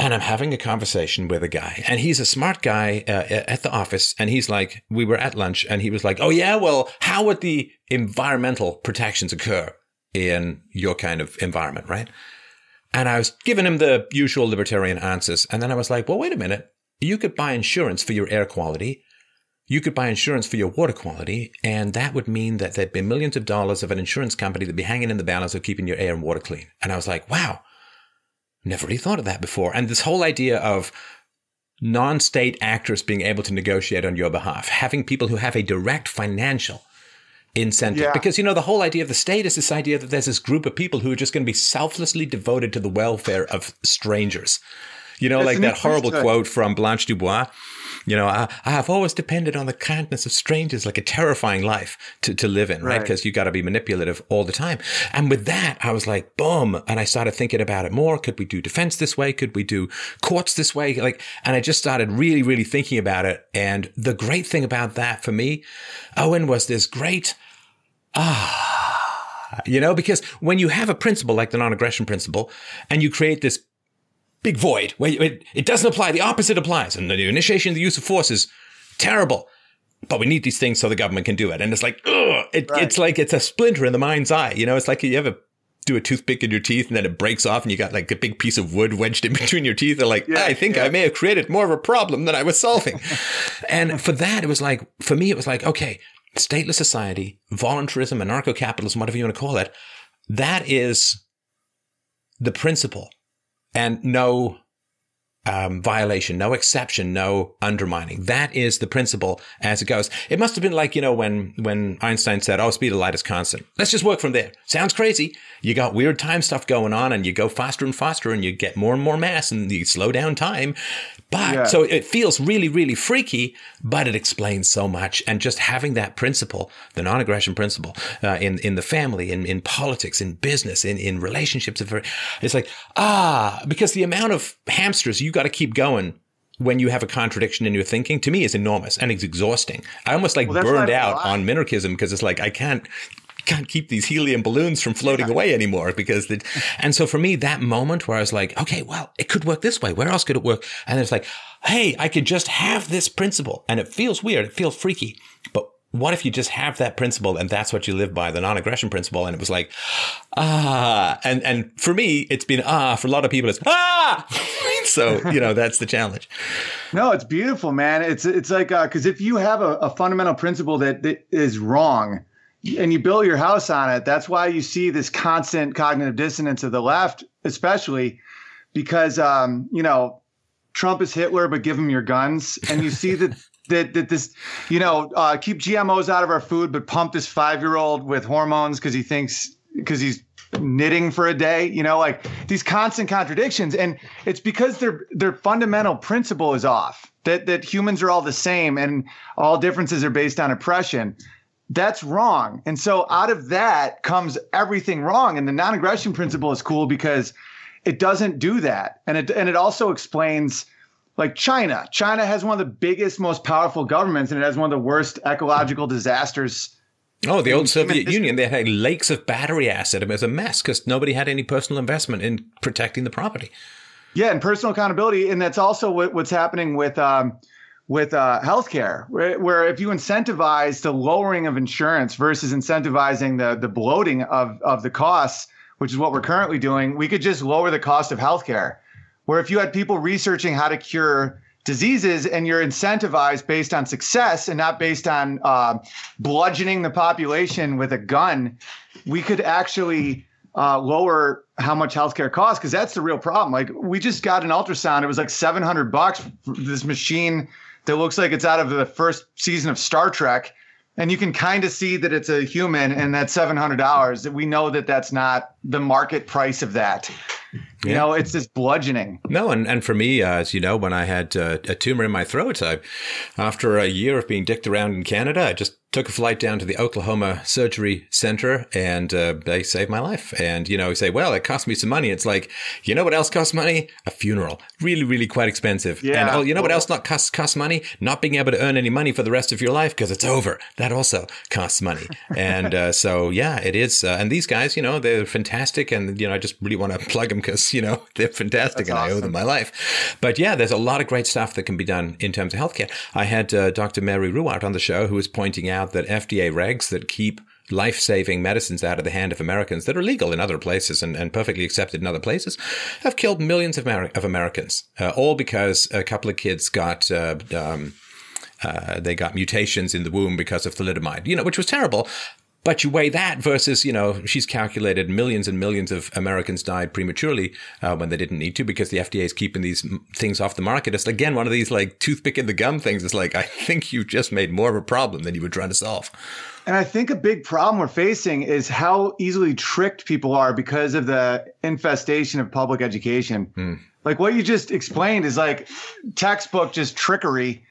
A: And I'm having a conversation with a guy, and he's a smart guy uh, at the office. And he's like, we were at lunch, and he was like, "Oh yeah, well, how would the environmental protections occur in your kind of environment, right?" And I was giving him the usual libertarian answers, and then I was like, "Well, wait a minute. You could buy insurance for your air quality. You could buy insurance for your water quality, and that would mean that there'd be millions of dollars of an insurance company that'd be hanging in the balance of keeping your air and water clean." And I was like, "Wow." Never really thought of that before. And this whole idea of non state actors being able to negotiate on your behalf, having people who have a direct financial incentive. Yeah. Because, you know, the whole idea of the state is this idea that there's this group of people who are just going to be selflessly devoted to the welfare of strangers. You know, like that horrible quote from Blanche Dubois you know, I, I have always depended on the kindness of strangers, like a terrifying life to, to live in, right? Because right. you got to be manipulative all the time. And with that, I was like, boom. And I started thinking about it more. Could we do defense this way? Could we do courts this way? Like, and I just started really, really thinking about it. And the great thing about that for me, Owen, was this great, ah, you know, because when you have a principle like the non-aggression principle and you create this big void where it, it doesn't apply. The opposite applies. And the initiation of the use of force is terrible. But we need these things so the government can do it. And it's like, ugh, it, right. it's like it's a splinter in the mind's eye. You know, it's like you have ever do a toothpick in your teeth and then it breaks off and you got like a big piece of wood wedged in *laughs* between your teeth. They're like, yeah, I think yeah. I may have created more of a problem than I was solving. *laughs* and for that, it was like, for me, it was like, okay, stateless society, voluntarism, anarcho capitalism, whatever you want to call it, that is the principle and no um, violation, no exception, no undermining. That is the principle as it goes. It must have been like, you know, when, when Einstein said, oh, speed of light is constant. Let's just work from there. Sounds crazy. You got weird time stuff going on and you go faster and faster and you get more and more mass and you slow down time. But yeah. so it feels really, really freaky, but it explains so much. And just having that principle, the non-aggression principle, uh, in, in the family, in, in politics, in business, in, in relationships, it's like, ah, because the amount of hamsters you got to keep going when you have a contradiction in your thinking to me is enormous and it's exhausting. I almost like well, burned out on minarchism because it's like I can't can't keep these helium balloons from floating yeah. away anymore because the, and so for me, that moment where I was like, okay, well, it could work this way. Where else could it work? And it's like, Hey, I could just have this principle and it feels weird. It feels freaky, but what if you just have that principle and that's what you live by, the non-aggression principle? And it was like, ah, and, and for me, it's been ah, for a lot of people, it's ah. *laughs* so, you know, that's the challenge.
B: No, it's beautiful, man. It's, it's like, uh, cause if you have a, a fundamental principle that, that is wrong, and you build your house on it. That's why you see this constant cognitive dissonance of the left, especially because um, you know Trump is Hitler, but give him your guns, and you see that. *laughs* That, that this, you know, uh, keep GMOs out of our food, but pump this five year old with hormones because he thinks because he's knitting for a day you know like these constant contradictions and it's because their their fundamental principle is off that that humans are all the same and all differences are based on oppression that's wrong. And so out of that comes everything wrong. And the non-aggression principle is cool because it doesn't do that. And it and it also explains like China. China has one of the biggest, most powerful governments, and it has one of the worst ecological disasters.
A: Oh, the old Soviet Union, they had lakes of battery acid. It was a mess because nobody had any personal investment in protecting the property.
B: Yeah, and personal accountability. And that's also what, what's happening with um, with uh, healthcare, where, where if you incentivize the lowering of insurance versus incentivizing the the bloating of of the costs, which is what we're currently doing, we could just lower the cost of healthcare. Where if you had people researching how to cure diseases and you're incentivized based on success and not based on uh, bludgeoning the population with a gun, we could actually uh, lower how much healthcare costs because that's the real problem. Like we just got an ultrasound; it was like seven hundred bucks. This machine that looks like it's out of the first season of Star Trek. And you can kind of see that it's a human and that's $700. We know that that's not the market price of that. You know, it's just bludgeoning.
A: No, and, and for me, uh, as you know, when I had uh, a tumor in my throat, I, after a year of being dicked around in Canada, I just took a flight down to the Oklahoma Surgery Center and uh, they saved my life. And, you know, you say, well, it cost me some money. It's like, you know what else costs money? A funeral. Really, really quite expensive. Yeah. And oh, you know what else not costs, costs money? Not being able to earn any money for the rest of your life because it's over. That also costs money. *laughs* and uh, so, yeah, it is. Uh, and these guys, you know, they're fantastic. And, you know, I just really want to *laughs* plug them because, you know, *laughs* they're fantastic That's and awesome. I owe them my life. But yeah, there's a lot of great stuff that can be done in terms of healthcare. I had uh, Dr. Mary Ruwart on the show who was pointing out that FDA regs that keep life saving medicines out of the hand of Americans that are legal in other places and, and perfectly accepted in other places have killed millions of, of Americans, uh, all because a couple of kids got. Uh, um, uh, they got mutations in the womb because of thalidomide, you know, which was terrible. But you weigh that versus, you know, she's calculated millions and millions of Americans died prematurely uh, when they didn't need to because the FDA is keeping these things off the market. It's again one of these like toothpick in the gum things. It's like I think you just made more of a problem than you were trying to solve.
B: And I think a big problem we're facing is how easily tricked people are because of the infestation of public education. Mm. Like what you just explained is like textbook just trickery.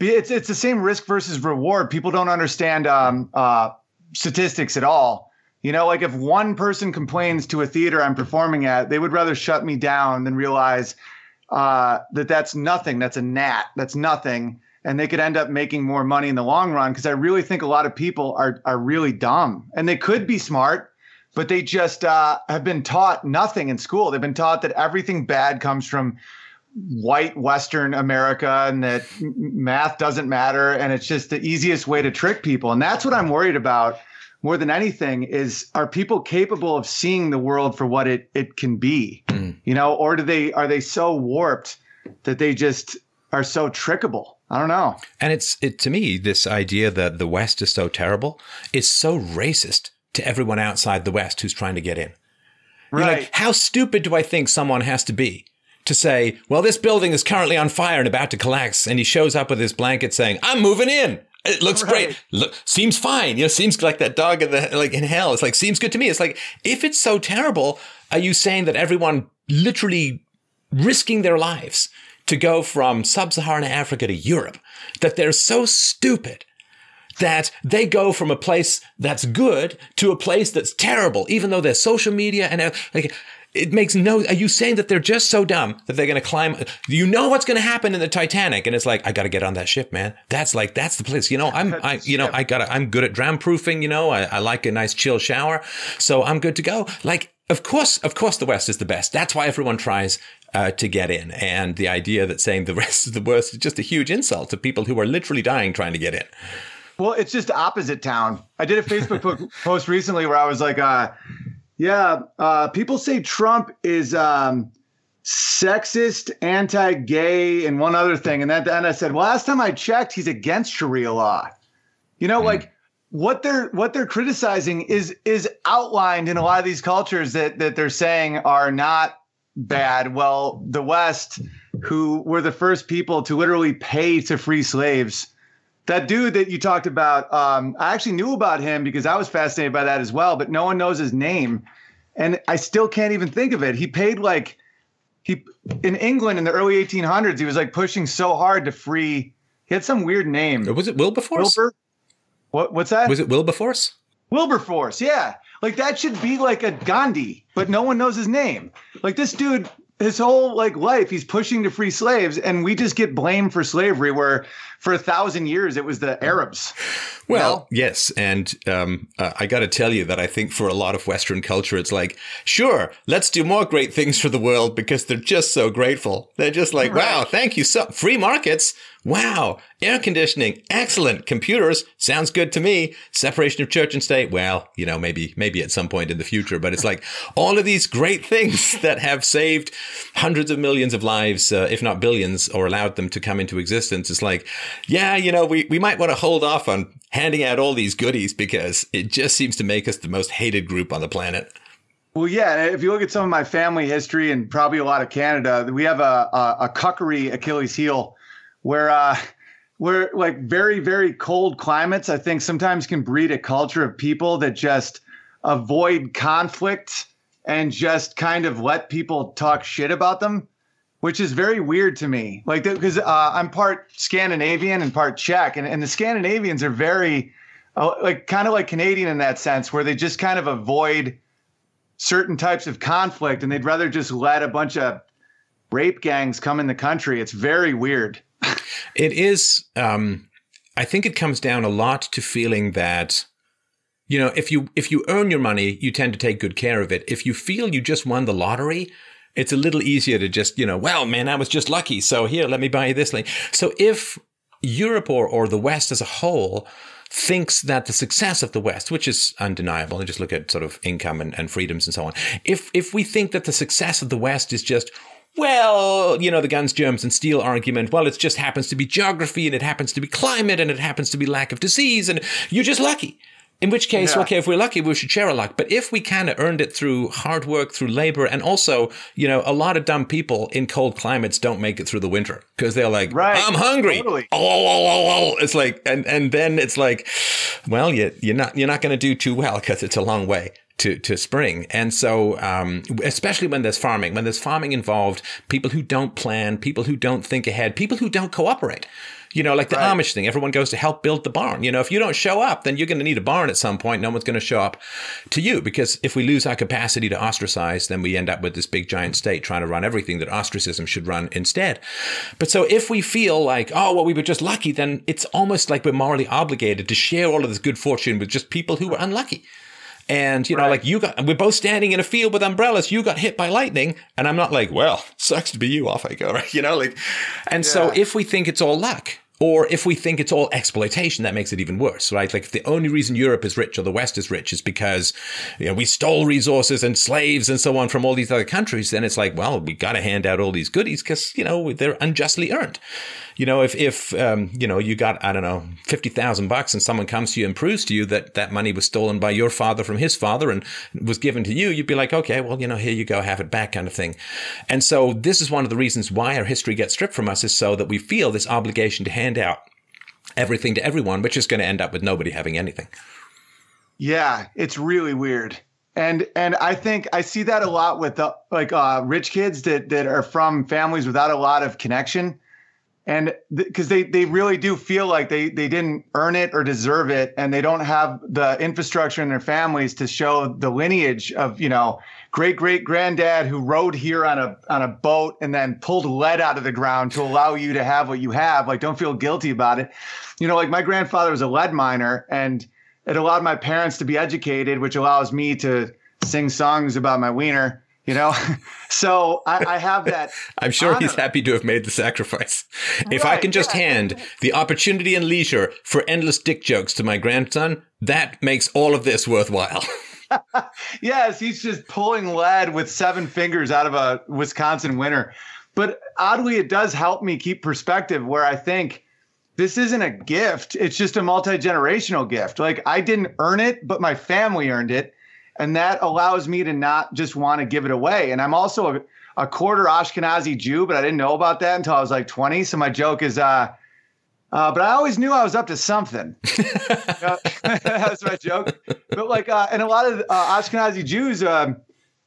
B: It's it's the same risk versus reward. People don't understand um, uh, statistics at all. You know, like if one person complains to a theater I'm performing at, they would rather shut me down than realize uh, that that's nothing. That's a gnat. That's nothing. And they could end up making more money in the long run because I really think a lot of people are are really dumb and they could be smart, but they just uh, have been taught nothing in school. They've been taught that everything bad comes from white Western America and that math doesn't matter. And it's just the easiest way to trick people. And that's what I'm worried about more than anything is are people capable of seeing the world for what it, it can be, mm. you know, or do they, are they so warped that they just are so trickable? I don't know.
A: And it's, it, to me, this idea that the West is so terrible is so racist to everyone outside the West who's trying to get in. Right. Like, how stupid do I think someone has to be to say, well, this building is currently on fire and about to collapse. And he shows up with his blanket saying, I'm moving in. It looks right. great. Look, seems fine. You know, seems like that dog in the, like in hell. It's like, seems good to me. It's like, if it's so terrible, are you saying that everyone literally risking their lives to go from sub-Saharan Africa to Europe, that they're so stupid that they go from a place that's good to a place that's terrible, even though there's social media and like, it makes no. Are you saying that they're just so dumb that they're going to climb? You know what's going to happen in the Titanic, and it's like I got to get on that ship, man. That's like that's the place. You know, I'm I you know I got I'm good at drown proofing. You know, I, I like a nice chill shower, so I'm good to go. Like of course, of course, the West is the best. That's why everyone tries uh, to get in. And the idea that saying the *laughs* rest is the worst is just a huge insult to people who are literally dying trying to get in.
B: Well, it's just opposite town. I did a Facebook *laughs* post recently where I was like, uh, yeah, uh, people say Trump is um, sexist, anti-gay, and one other thing. And then I said, well, last time I checked, he's against Sharia law. You know, mm. like what they're what they're criticizing is is outlined in a lot of these cultures that that they're saying are not bad. Well, the West, who were the first people to literally pay to free slaves that dude that you talked about, um, I actually knew about him because I was fascinated by that as well, but no one knows his name. And I still can't even think of it. He paid like he in England in the early 1800s, he was like pushing so hard to free. He had some weird name.
A: Was it Wilberforce? Wilbur?
B: What what's that?
A: Was it Wilberforce?
B: Wilberforce, yeah. Like that should be like a Gandhi, but no one knows his name. Like this dude, his whole like life, he's pushing to free slaves, and we just get blamed for slavery. Where for a thousand years it was the Arabs.
A: Well, know? yes, and um, uh, I got to tell you that I think for a lot of Western culture, it's like, sure, let's do more great things for the world because they're just so grateful. They're just like, right. wow, thank you so free markets. Wow, air conditioning, excellent. Computers, sounds good to me. Separation of church and state, well, you know, maybe, maybe at some point in the future, but it's like all of these great *laughs* things that have saved hundreds of millions of lives, uh, if not billions, or allowed them to come into existence. It's like, yeah, you know, we, we might want to hold off on handing out all these goodies because it just seems to make us the most hated group on the planet.
B: Well, yeah. If you look at some of my family history and probably a lot of Canada, we have a, a, a cuckery Achilles heel where uh, where like very very cold climates I think sometimes can breed a culture of people that just avoid conflict and just kind of let people talk shit about them, which is very weird to me. Like because uh, I'm part Scandinavian and part Czech, and, and the Scandinavians are very uh, like kind of like Canadian in that sense, where they just kind of avoid certain types of conflict and they'd rather just let a bunch of rape gangs come in the country. It's very weird.
A: It is. Um, I think it comes down a lot to feeling that, you know, if you if you earn your money, you tend to take good care of it. If you feel you just won the lottery, it's a little easier to just, you know, well, man, I was just lucky. So here, let me buy you this thing. So if Europe or, or the West as a whole thinks that the success of the West, which is undeniable, and just look at sort of income and, and freedoms and so on. If if we think that the success of the West is just well, you know, the guns, germs, and steel argument. Well, it just happens to be geography and it happens to be climate and it happens to be lack of disease and you're just lucky. In which case, yeah. okay, if we're lucky, we should share a luck. But if we kind of earned it through hard work, through labor, and also, you know, a lot of dumb people in cold climates don't make it through the winter because they're like, right. I'm hungry. Totally. Oh, oh, oh, oh, oh, It's like, and, and then it's like, well, you, you're not, you're not going to do too well because it's a long way to, to spring. And so, um, especially when there's farming, when there's farming involved, people who don't plan, people who don't think ahead, people who don't cooperate. You know, like the right. Amish thing, everyone goes to help build the barn. You know, if you don't show up, then you're going to need a barn at some point. No one's going to show up to you because if we lose our capacity to ostracize, then we end up with this big giant state trying to run everything that ostracism should run instead. But so if we feel like, oh, well, we were just lucky, then it's almost like we're morally obligated to share all of this good fortune with just people who were unlucky. And, you know, right. like you got, we're both standing in a field with umbrellas. You got hit by lightning. And I'm not like, well, *laughs* sucks to be you. Off I go. *laughs* Right. You know, like, and yeah. so if we think it's all luck, or if we think it's all exploitation, that makes it even worse, right? Like if the only reason Europe is rich or the West is rich is because, you know, we stole resources and slaves and so on from all these other countries, then it's like, well, we got to hand out all these goodies because, you know, they're unjustly earned you know, if, if, um, you know, you got, I don't know, 50,000 bucks and someone comes to you and proves to you that that money was stolen by your father from his father and was given to you, you'd be like, okay, well, you know, here you go, have it back kind of thing. And so this is one of the reasons why our history gets stripped from us is so that we feel this obligation to hand out everything to everyone, which is going to end up with nobody having anything.
B: Yeah, it's really weird. And and I think I see that a lot with the like uh, rich kids that that are from families without a lot of connection and because th- they they really do feel like they they didn't earn it or deserve it and they don't have the infrastructure in their families to show the lineage of you know great great granddad who rode here on a on a boat and then pulled lead out of the ground to allow you to have what you have. Like don't feel guilty about it. You know like my grandfather was a lead miner and it allowed my parents to be educated which allows me to sing songs about my wiener you know? *laughs* So I, I, have that *laughs*
A: i'm sure honor. he's happy to have made the sacrifice. If right, i can just yeah. hand the opportunity and leisure for endless dick jokes to my grandson that makes all of this worthwhile. *laughs*
B: Yes he's just pulling lead with seven fingers out of a wisconsin winter but oddly it does help me keep perspective where i think this isn't a gift. It's just a multi-generational gift. Like i didn't earn it but my family earned it and that allows me to not just want to give it away. And I'm also a, a quarter Ashkenazi Jew, but I didn't know about that until I was like 20. So my joke is, uh, uh, but I always knew I was up to something. *laughs* *laughs* That's my joke. But like, uh, and a lot of uh, Ashkenazi Jews uh,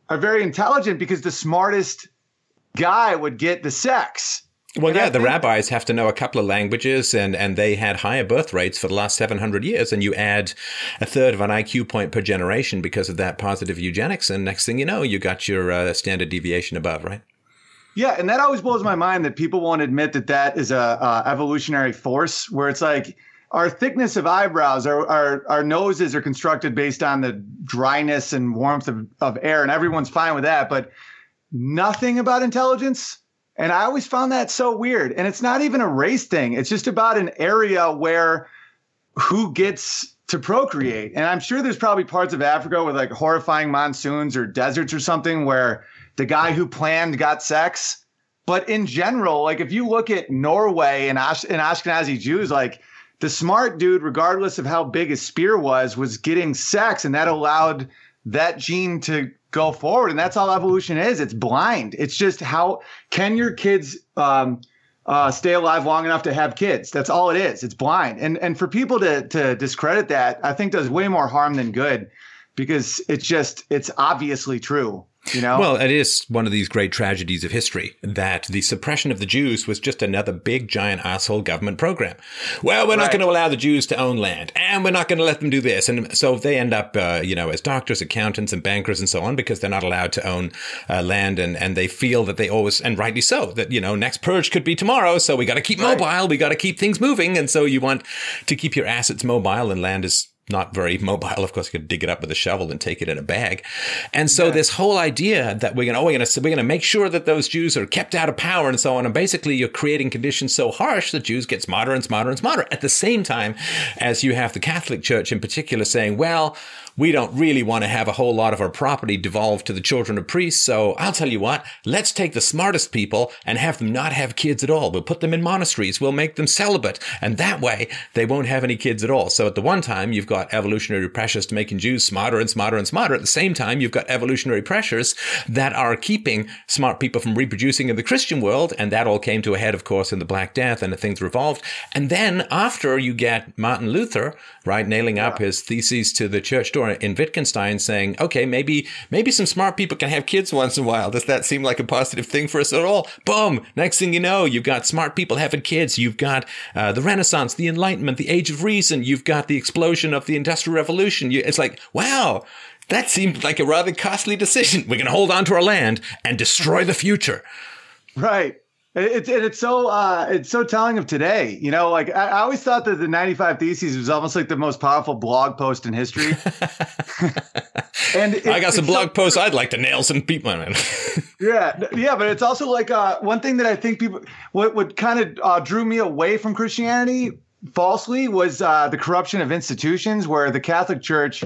B: are very intelligent because the smartest guy would get the sex.
A: Well, yeah, the rabbis have to know a couple of languages, and, and they had higher birth rates for the last 700 years. And you add a third of an IQ point per generation because of that positive eugenics. And next thing you know, you got your uh, standard deviation above, right?
B: Yeah, and that always blows my mind that people won't admit that that is a uh, evolutionary force. Where it's like our thickness of eyebrows, our, our our noses are constructed based on the dryness and warmth of, of air, and everyone's fine with that. But nothing about intelligence. And I always found that so weird. And it's not even a race thing. It's just about an area where who gets to procreate. And I'm sure there's probably parts of Africa with like horrifying monsoons or deserts or something where the guy who planned got sex. But in general, like if you look at Norway and, Ash- and Ashkenazi Jews, like the smart dude, regardless of how big his spear was, was getting sex, and that allowed that gene to go forward. And that's all evolution is. It's blind. It's just how can your kids um, uh, stay alive long enough to have kids? That's all it is. It's blind. And and for people to to discredit that, I think does way more harm than good, because it's just it's obviously true. You know.
A: Well, it is one of these great tragedies of history that the suppression of the Jews was just another big, giant asshole government program. Well, we're not
B: Right.
A: going to allow the Jews to own land, and we're not going to let them do this. And so they end up, uh, you know, as doctors, accountants, and bankers and so on because they're not allowed to own uh, land, and, and they feel that they always, and rightly so, that, you know, next purge could be tomorrow, so we got to keep
B: Right.
A: mobile, we got to keep things moving. And so you want to keep your assets mobile, and land is not very *laughs* mobile. Of course, you could dig it up with a shovel and take it in a bag. And so this whole idea that we're going to, oh, we're going to, we're going to make sure that those Jews are kept out of power and so on. And basically you're creating conditions so harsh that Jews get smarter and smarter and smarter at the same time as you have the Catholic Church in particular saying, well, we don't really want to have a whole lot of our property devolved to the children of priests. So I'll tell you what, let's take the smartest people and have them not have kids at all. We'll put them in monasteries. We'll make them celibate. And that way they won't have any kids at all. So at the one time, you've got evolutionary pressures to making Jews smarter and smarter and smarter. At the same time, you've got evolutionary pressures that are keeping smart people from reproducing in the Christian world. And that all came to a head, of course, in the Black Death and the things revolved. And then after you get Martin Luther, right, nailing up his theses to the church door in Wittgenstein saying, okay, maybe, maybe some smart people can have kids once in a while. Does that seem like a positive thing for us at all? Boom. Next thing you know, you've got smart people having kids. You've got uh, the Renaissance, the Enlightenment, the Age of Reason. You've got the explosion of the Industrial Revolution. You, it's like, wow. That seemed like a rather costly decision. We're going to hold on to our land and destroy the future.
B: Right. It's it, it's so uh, it's so telling of today. You know, like I, I always thought that the 95 Theses was almost like the most powerful blog post in history. *laughs* *laughs* and it-
A: I got some
B: it's so-
A: blog posts I'd like to nail some people in. *laughs*
B: yeah, yeah, but it's also like uh, one thing that I think people what what kind of uh, drew me away from Christianity falsely was uh, the corruption of institutions, where the Catholic Church.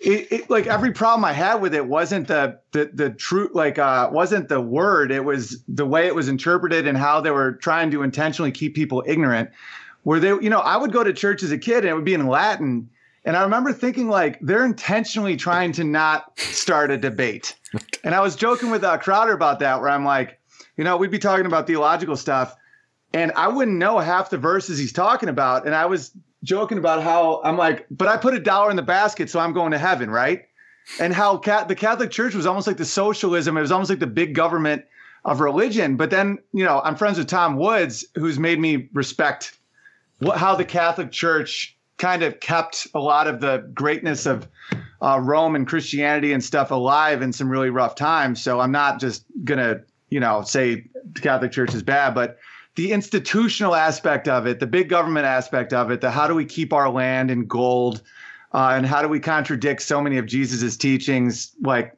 B: It, it, like every problem I had with it wasn't the the the true like uh wasn't the word. It was the way it was interpreted and how they were trying to intentionally keep people ignorant. Where they you know I would go to church as a kid and it would be in Latin. And I remember thinking like they're intentionally trying to not start a debate. And I was joking with uh, Crowder about that where I'm like you know we'd be talking about theological stuff and I wouldn't know half the verses he's talking about. And I was joking about how I'm like, but I put a dollar in the basket, so I'm going to heaven, right? And how the Catholic Church was almost like the socialism. It was almost like the big government of religion. But then, you know, I'm friends with Tom Woods, who's made me respect what, how the Catholic Church kind of kept a lot of the greatness of uh, Rome and Christianity and stuff alive in some really rough times. So I'm not just gonna, you know, say the Catholic Church is bad, but the institutional aspect of it, the big government aspect of it, the how do we keep our land in gold, uh, and how do we contradict so many of Jesus's teachings, like,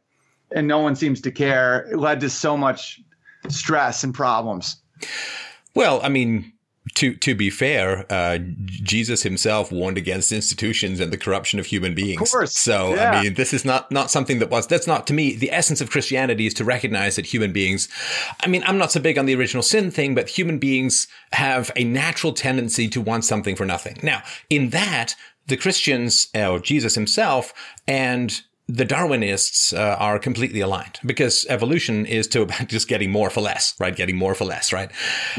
B: and no one seems to care, it led to so much stress and problems.
A: Well, I mean, to to be fair, uh, Jesus himself warned against institutions and the corruption of human beings.
B: Of course,
A: So
B: yeah.
A: I mean, this is not not something that was. That's not to me. The essence of Christianity is to recognize that human beings. I mean, I'm not so big on the original sin thing, but human beings have a natural tendency to want something for nothing. Now, in that, the Christians, or Jesus himself, and the Darwinists uh, are completely aligned because evolution is to *laughs* about just getting more for less, right? Getting more for less, right?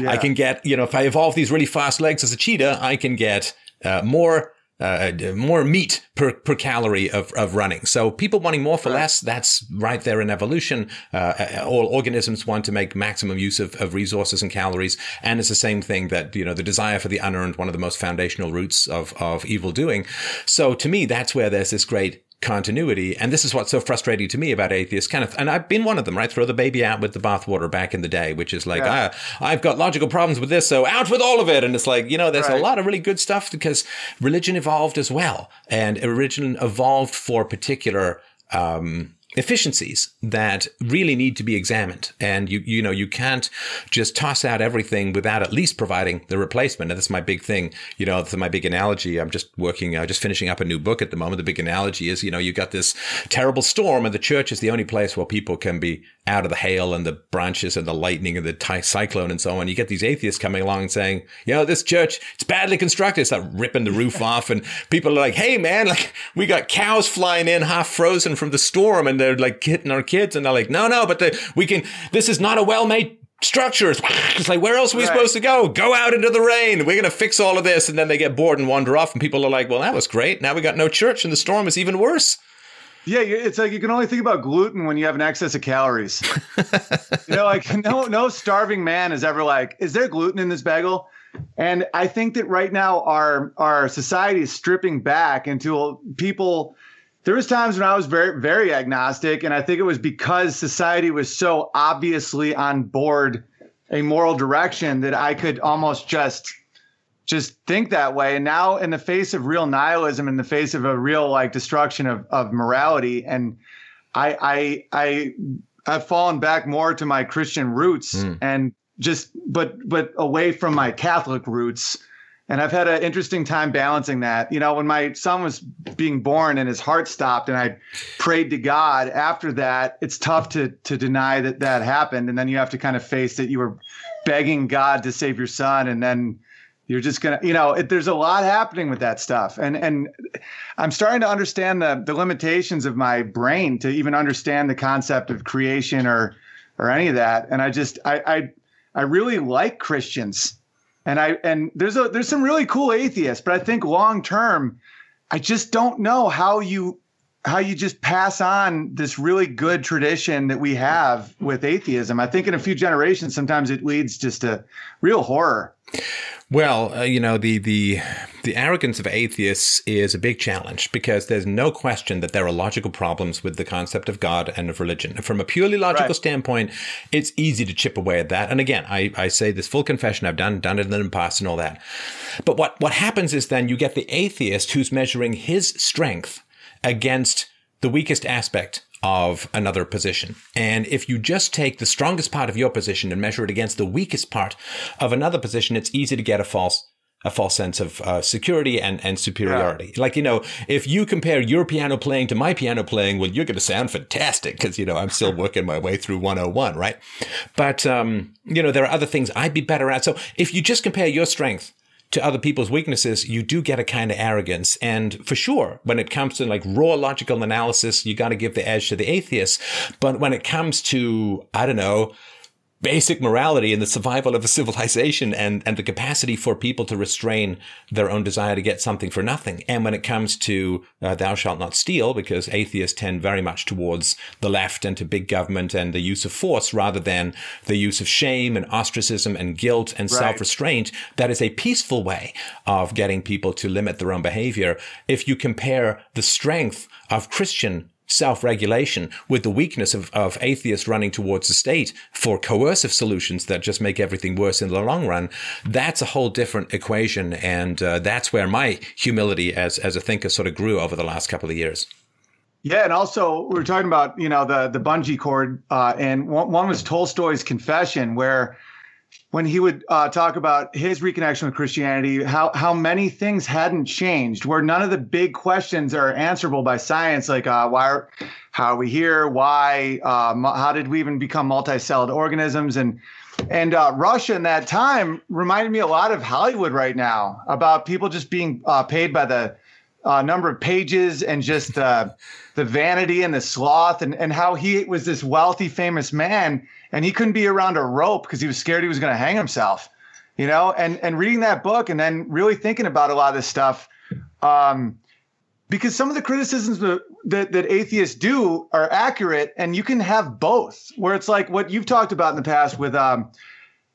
A: I can get, you know, if I evolve these really fast legs as a cheetah, I can get uh, more uh, more meat per, per calorie of, of running. So people wanting more for right. less, that's right there in evolution. Uh, all organisms want to make maximum use of, of resources and calories. And it's the same thing that, you know, the desire for the unearned, one of the most foundational roots of, of evil doing. So to me, that's where there's this great continuity. And this is what's so frustrating to me about atheists. Kind of, and I've been one of them, right? Throw the baby out with the bathwater back in the day, which is like, yeah. ah, I've got logical problems with this, so out with all of it. And it's like, you know, there's right. a lot of really good stuff because religion evolved as well, and religion evolved for particular. Um, efficiencies that really need to be examined. And you, you know, you can't just toss out everything without at least providing the replacement. And that's my big thing. You know, that's my big analogy. I'm just working, uh, just finishing up a new book at the moment. The big analogy is, you know, you got this terrible storm and the church is the only place where people can be out of the hail and the branches and the lightning and the ty- cyclone and so on. You get these atheists coming along and saying, you know, this church, it's badly constructed. It's like ripping the roof *laughs* off. And people are like, hey, man, like we got cows flying in half frozen from the storm and they're like hitting our kids. And they're like, no, no, but the, we can, this is not a well made structure. It's *laughs* like, where else are we right. supposed to go? Go out into the rain. We're going to fix all of this. And then they get bored and wander off. And people are like, well, that was great. Now we got no church and the storm is even worse.
B: Yeah, it's like you can only think about gluten when you have an excess of calories. you know, like *laughs* no no starving man is ever like, is there gluten in this bagel? And I think that right now our our society is stripping back into people. There was times when I was very very agnostic, and I think it was because society was so obviously on board a moral direction that I could almost just just think that way. And now, in the face of real nihilism, in the face of a real like destruction of of morality, and I I I I've fallen back more to my Christian roots mm. and just but but away from my Catholic roots. And I've had an interesting time balancing that. You know, when my son was being born and his heart stopped, and I prayed to God after that, it's tough to to deny that that happened, and then you have to kind of face that you were begging God to save your son, and then you're just gonna, you know, it, there's a lot happening with that stuff, and and I'm starting to understand the the limitations of my brain to even understand the concept of creation or or any of that. And I just I I, I really like Christians, and I and there's a there's some really cool atheists, but I think long term, I just don't know how you how you just pass on this really good tradition that we have with atheism. I think in a few generations, sometimes it leads just to real horror.
A: Well, uh, you know, the, the, the arrogance of atheists is a big challenge because there's no question that there are logical problems with the concept of God and of religion. From a purely logical right. standpoint, it's easy to chip away at that. And again, I, I say this full confession, I've done, done it in the past and all that. But what, what happens is then you get the atheist who's measuring his strength against the weakest aspect of another position. And if you just take the strongest part of your position and measure it against the weakest part of another position, it's easy to get a false a false sense of uh, security and, and superiority. Yeah. Like, you know, if you compare your piano playing to my piano playing, well, you're going to sound fantastic because, you know, I'm still working my way through 101, right? But, um, you know, there are other things I'd be better at. So if you just compare your strength to other people's weaknesses, you do get a kind of arrogance. And for sure, when it comes to like raw logical analysis, you got to give the edge to the atheists. But when it comes to, I don't know, basic morality and the survival of a civilization and, and the capacity for people to restrain their own desire to get something for nothing. And when it comes to uh, thou shalt not steal, because atheists tend very much towards the left and to big government and the use of force rather than the use of shame and ostracism and guilt and right. self-restraint, that is a peaceful way of getting people to limit their own behavior. If you compare the strength of Christian self-regulation with the weakness of, of atheists running towards the state for coercive solutions that just make everything worse in the long run that's a whole different equation. And uh, that's where my humility as as a thinker sort of grew over the last couple of years.
B: Yeah, and also we are talking about you know the the bungee cord, uh, and one, one was Tolstoy's Confession, where when he would uh, talk about his reconnection with Christianity, how how many things hadn't changed, where none of the big questions are answerable by science, like uh, why, are, how are we here, why, um, how did we even become multi-celled organisms, and and uh, Russia in that time reminded me a lot of Hollywood right now about people just being uh, paid by the uh, number of pages and just uh, the vanity and the sloth, and and how he was this wealthy, famous man and he couldn't be around a rope because he was scared he was going to hang himself you know and and reading that book and then really thinking about a lot of this stuff Um, because some of the criticisms that, that atheists do are accurate, and you can have both. Where it's like what you've talked about in the past with, um,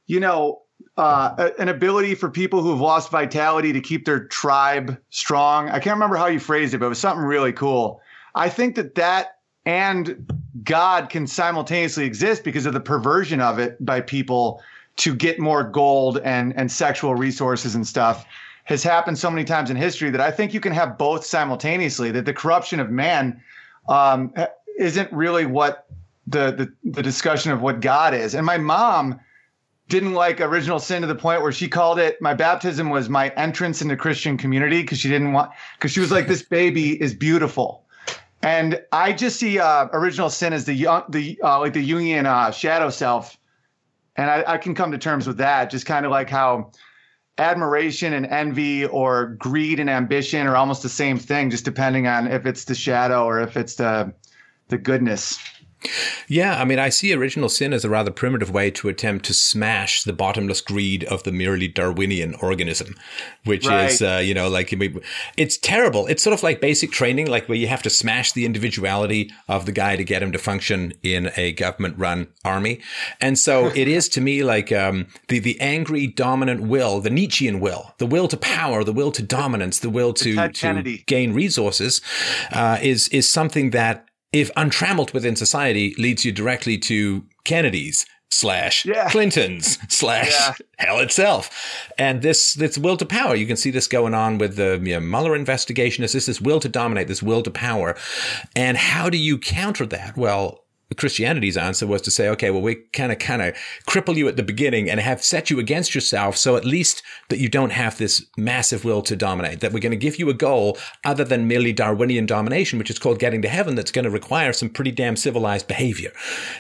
B: you know, uh, an ability for people who have lost vitality to keep their tribe strong. I can't remember how you phrased it, but it was something really cool. I think that that and God can simultaneously exist because of the perversion of it by people to get more gold and and sexual resources and stuff has happened so many times in history that I think you can have both simultaneously. That the corruption of man um, isn't really what the, the the discussion of what God is. And my mom didn't like original sin to the point where she called it my baptism was my entrance into Christian community because she didn't want because she was like this baby is beautiful. And I just see uh, original sin as the the uh, like the Jungian uh, shadow self, and I, I can come to terms with that. Just kind of like how admiration and envy or greed and ambition are almost the same thing, just depending on if it's the shadow or if it's the the goodness.
A: Yeah, I mean, I see original sin as a rather primitive way to attempt to smash the bottomless greed of the merely Darwinian organism, which right. is, uh, you know, like it's terrible. It's sort of like basic training, like where you have to smash the individuality of the guy to get him to function in a government run army. And so *laughs* it is to me like um, the, the angry, dominant will, the Nietzschean will, the will to power, the will to dominance, the will to, to gain resources uh, is, is something that if untrammeled within society leads you directly to Kennedy's slash yeah. Clinton's *laughs* slash yeah. hell itself. And this this will to power, you can see this going on with the you know, Mueller investigation. Is this this will to dominate, this will to power? And how do you counter that? Well, Christianity's answer was to say, okay, well, we kind of, kind of cripple you at the beginning and have set you against yourself. So at least that you don't have this massive will to dominate, that we're going to give you a goal other than merely Darwinian domination, which is called getting to heaven. That's going to require some pretty damn civilized behavior.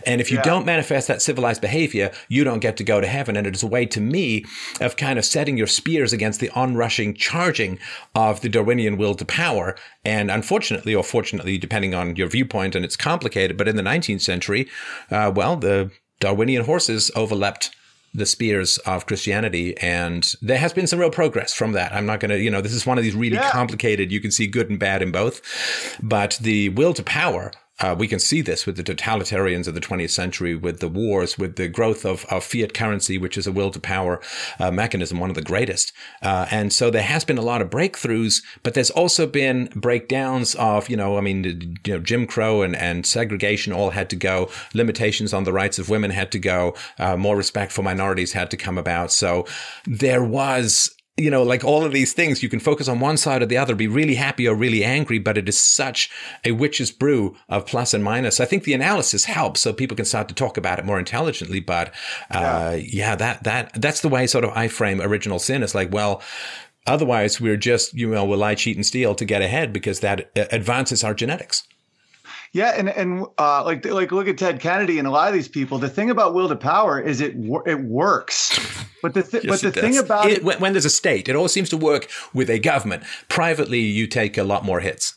A: And if you yeah. don't manifest that civilized behavior, you don't get to go to heaven. And it is a way to me of kind of setting your spears against the onrushing charging of the Darwinian will to power. And unfortunately, or fortunately, depending on your viewpoint, and it's complicated, but in the 19th 19th century, uh, well, the Darwinian horses overlapped the spears of Christianity. And there has been some real progress from that. I'm not going to, you know, this is one of these really yeah. complicated, you can see good and bad in both. But the will to power uh, we can see this with the totalitarians of the 20th century, with the wars, with the growth of, of fiat currency, which is a will to power uh, mechanism, one of the greatest. Uh, and so there has been a lot of breakthroughs, but there's also been breakdowns of, you know, I mean, you know, Jim Crow and, and segregation all had to go. Limitations on the rights of women had to go. Uh, more respect for minorities had to come about. So there was you know, like all of these things, you can focus on one side or the other, be really happy or really angry, but it is such a witch's brew of plus and minus. I think the analysis helps so people can start to talk about it more intelligently. But uh, yeah. yeah, that that that's the way sort of I frame original sin. It's like, well, otherwise we're just you know we'll lie, cheat, and steal to get ahead because that uh, advances our genetics.
B: Yeah, and and uh, like like look at Ted Kennedy and a lot of these people. The thing about will to power is it it works, but the th- *laughs* yes, but the thing about
A: it, it when, there's a state, it all seems to work with a government. Privately, you take a lot more hits.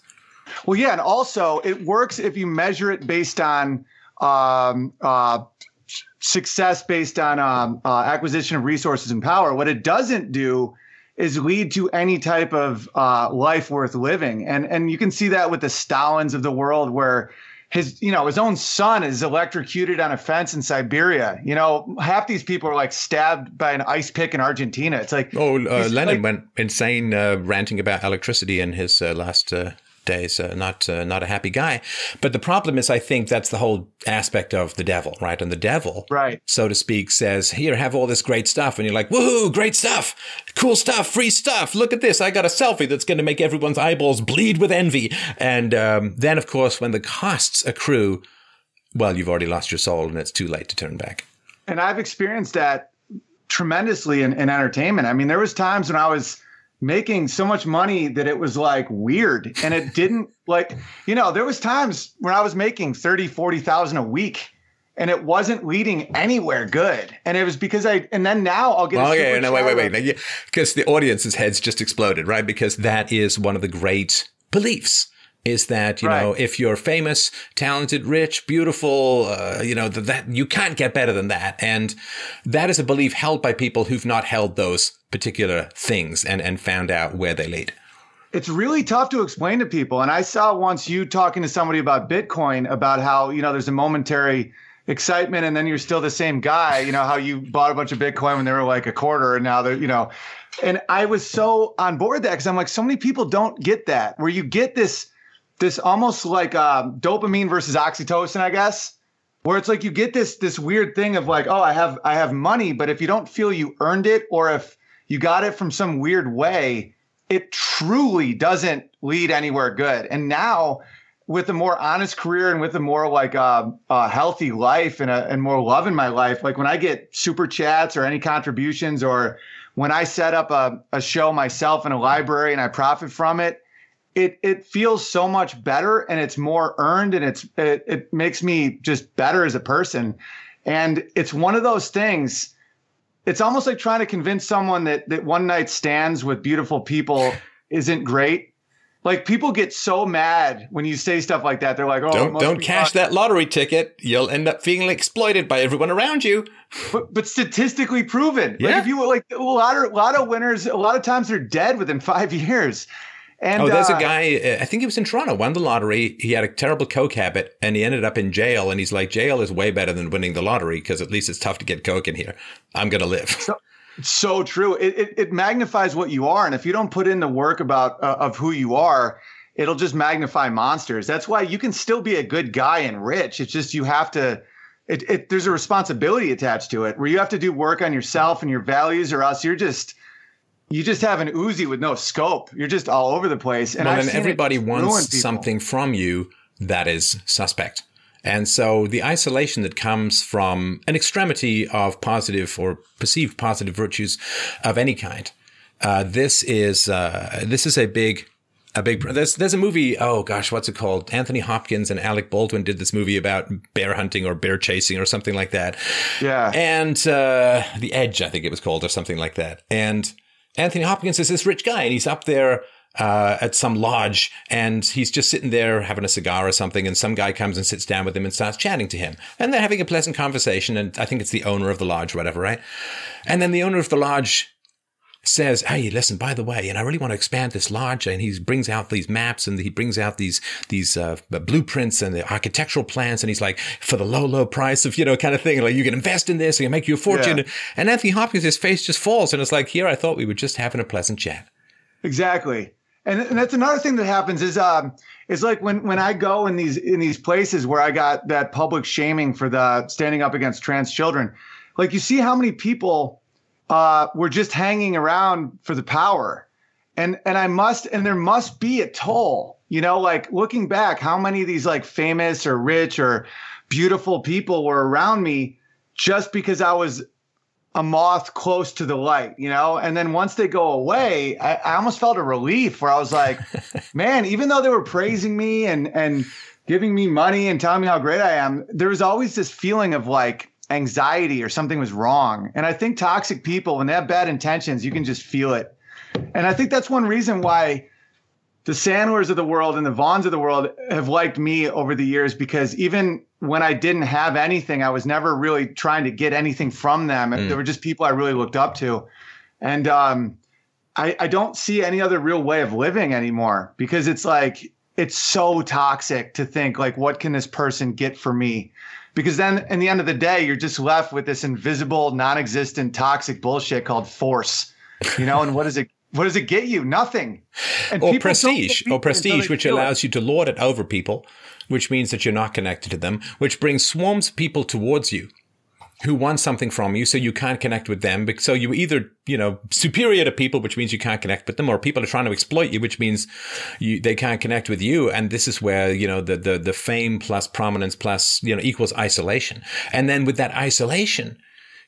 B: Well, yeah, and also it works if you measure it based on um, uh, success based on um, uh, acquisition of resources and power. What it doesn't do is lead to any type of uh, life worth living. And and you can see that with the Stalins of the world, where his you know his own son is electrocuted on a fence in Siberia. You know, half these people are like stabbed by an ice pick in Argentina. It's like
A: oh, uh, Lenin like, went insane uh, ranting about electricity in his uh, last uh, days. Uh, not uh, not a happy guy. But the problem is, I think that's the whole aspect of the devil, right? And the devil,
B: right,
A: so to speak, says, "Here, have all this great stuff," and you're like, "Woohoo! Great stuff, cool stuff, free stuff. Look at this! I got a selfie that's going to make everyone's eyeballs bleed with envy." And um, then, of course, when the costs accrue, well, you've already lost your soul, and it's too late to turn back.
B: And I've experienced that tremendously in, in entertainment. I mean, there was times when I was making so much money that it was like weird. And it didn't *laughs* like you know there was times when i was making 30 40,000 a week and it wasn't leading anywhere good. And it was because i and then now i'll get
A: oh yeah no wait wait wait. Because the audience's heads just exploded right? Because that is one of the great beliefs is that you right. know if you're famous, talented, rich, beautiful, uh, you know that, that you can't get better than that, and that is a belief held by people who've not held those particular things and and found out where they lead.
B: it's really tough to explain to people. And I saw once you talking to somebody about Bitcoin about how, you know, there's a momentary excitement and then you're still the same guy, you know, how you bought a bunch of Bitcoin when they were like a quarter and now they're, you know, and I was so on board that because I'm like, so many people don't get that where you get this, this almost like uh, dopamine versus oxytocin, I guess, where it's like you get this, this weird thing of like, oh, I have, I have money, but if you don't feel you earned it or if you got it from some weird way, it truly doesn't lead anywhere good. And now, with a more honest career and with a more like uh, a healthy life and, a, and more love in my life, like when I get super chats or any contributions, or when I set up a, a show myself in a library and I profit from it, it it feels so much better and it's more earned and it's it, it makes me just better as a person. And it's one of those things it's almost like trying to convince someone that that one night stands with beautiful people *sighs* isn't great. Like people get so mad when you say stuff like that. They're like, "Oh,
A: don't don't cash fun. that lottery ticket. You'll end up feeling exploited by everyone around you."
B: But but statistically proven. Yeah. Like if you were like a lot of a lot of winners, a lot of times they're dead within five *laughs* years.
A: And, oh, there's uh, a guy. I think he was in Toronto. Won the lottery. He had a terrible coke habit, and he ended up in jail. And he's like, "Jail is way better than winning the lottery because at least it's tough to get coke in here. I'm gonna live." *laughs*
B: So, so true. It, it, it magnifies what you are, and if you don't put in the work about uh, of who you are, it'll just magnify monsters. That's why you can still be a good guy and rich. It's just you have to. It, it there's a responsibility attached to it where you have to do work on yourself and your values, or else you're just you just have an Uzi with no scope. You're just all over the place.
A: And well, then everybody wants something from you that is suspect. And so the isolation that comes from an extremity of positive or perceived positive virtues of any kind. Uh, this is uh, this is a big a big there's there's a movie oh gosh what's it called Anthony Hopkins and Alec Baldwin did this movie about bear hunting or bear chasing or something like that
B: yeah
A: and uh, the Edge I think it was called or something like that and Anthony Hopkins is this rich guy and he's up there uh, at some lodge and he's just sitting there having a cigar or something and some guy comes and sits down with him and starts chatting to him and they're having a pleasant conversation and I think it's the owner of the lodge or whatever, right? And then the owner of the lodge says, Hey, listen, by the way, and I really want to expand this lodge. And he brings out these maps and he brings out these, these, uh, blueprints and the architectural plans. And he's like, for the low, low price of, you know, kind of thing, like you can invest in this and make you a fortune. Yeah. And Anthony Hopkins, his face just falls. And it's like, here, I thought we were just having a pleasant chat.
B: Exactly. And, and that's another thing that happens is, um, it's like when, when I go in these, in these places where I got that public shaming for the standing up against trans children, like you see how many people uh, were just hanging around for the power. And and I must and there must be a toll. You know, like looking back, how many of these like famous or rich or beautiful people were around me just because I was a moth close to the light, you know? And then once they go away, I, I almost felt a relief where I was like, *laughs* man, even though they were praising me and and giving me money and telling me how great I am, there was always this feeling of like, anxiety or something was wrong. And I think toxic people, when they have bad intentions, you can just feel it. And I think that's one reason why the Sandlers of the world and the Vaughns of the world have liked me over the years because even when I didn't have anything, I was never really trying to get anything from them. Mm. They were just people I really looked up to. And um, I, I don't see any other real way of living anymore because it's like, it's so toxic to think like, what can this person get for me? Because then in the end of the day you're just left with this invisible non-existent toxic bullshit called force. You know and what does it what does it get you? Nothing.
A: And or prestige or prestige which allows it. you to lord it over people which means that you're not connected to them which brings swarms of people towards you who want something from you, so you can't connect with them. So you either, you know, superior to people, which means you can't connect with them, or people are trying to exploit you, which means you, they can't connect with you. And this is where, you know, the, the, the fame plus prominence plus, you know, equals isolation. And then with that isolation,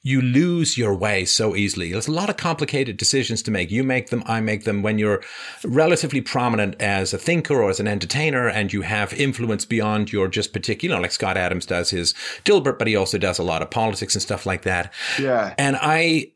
A: you lose your way so easily. There's a lot of complicated decisions to make. You make them, I make them when you're relatively prominent as a thinker or as an entertainer and you have influence beyond your just particular, like Scott Adams does his Dilbert, but he also does a lot of politics and stuff like that.
B: Yeah.
A: And I,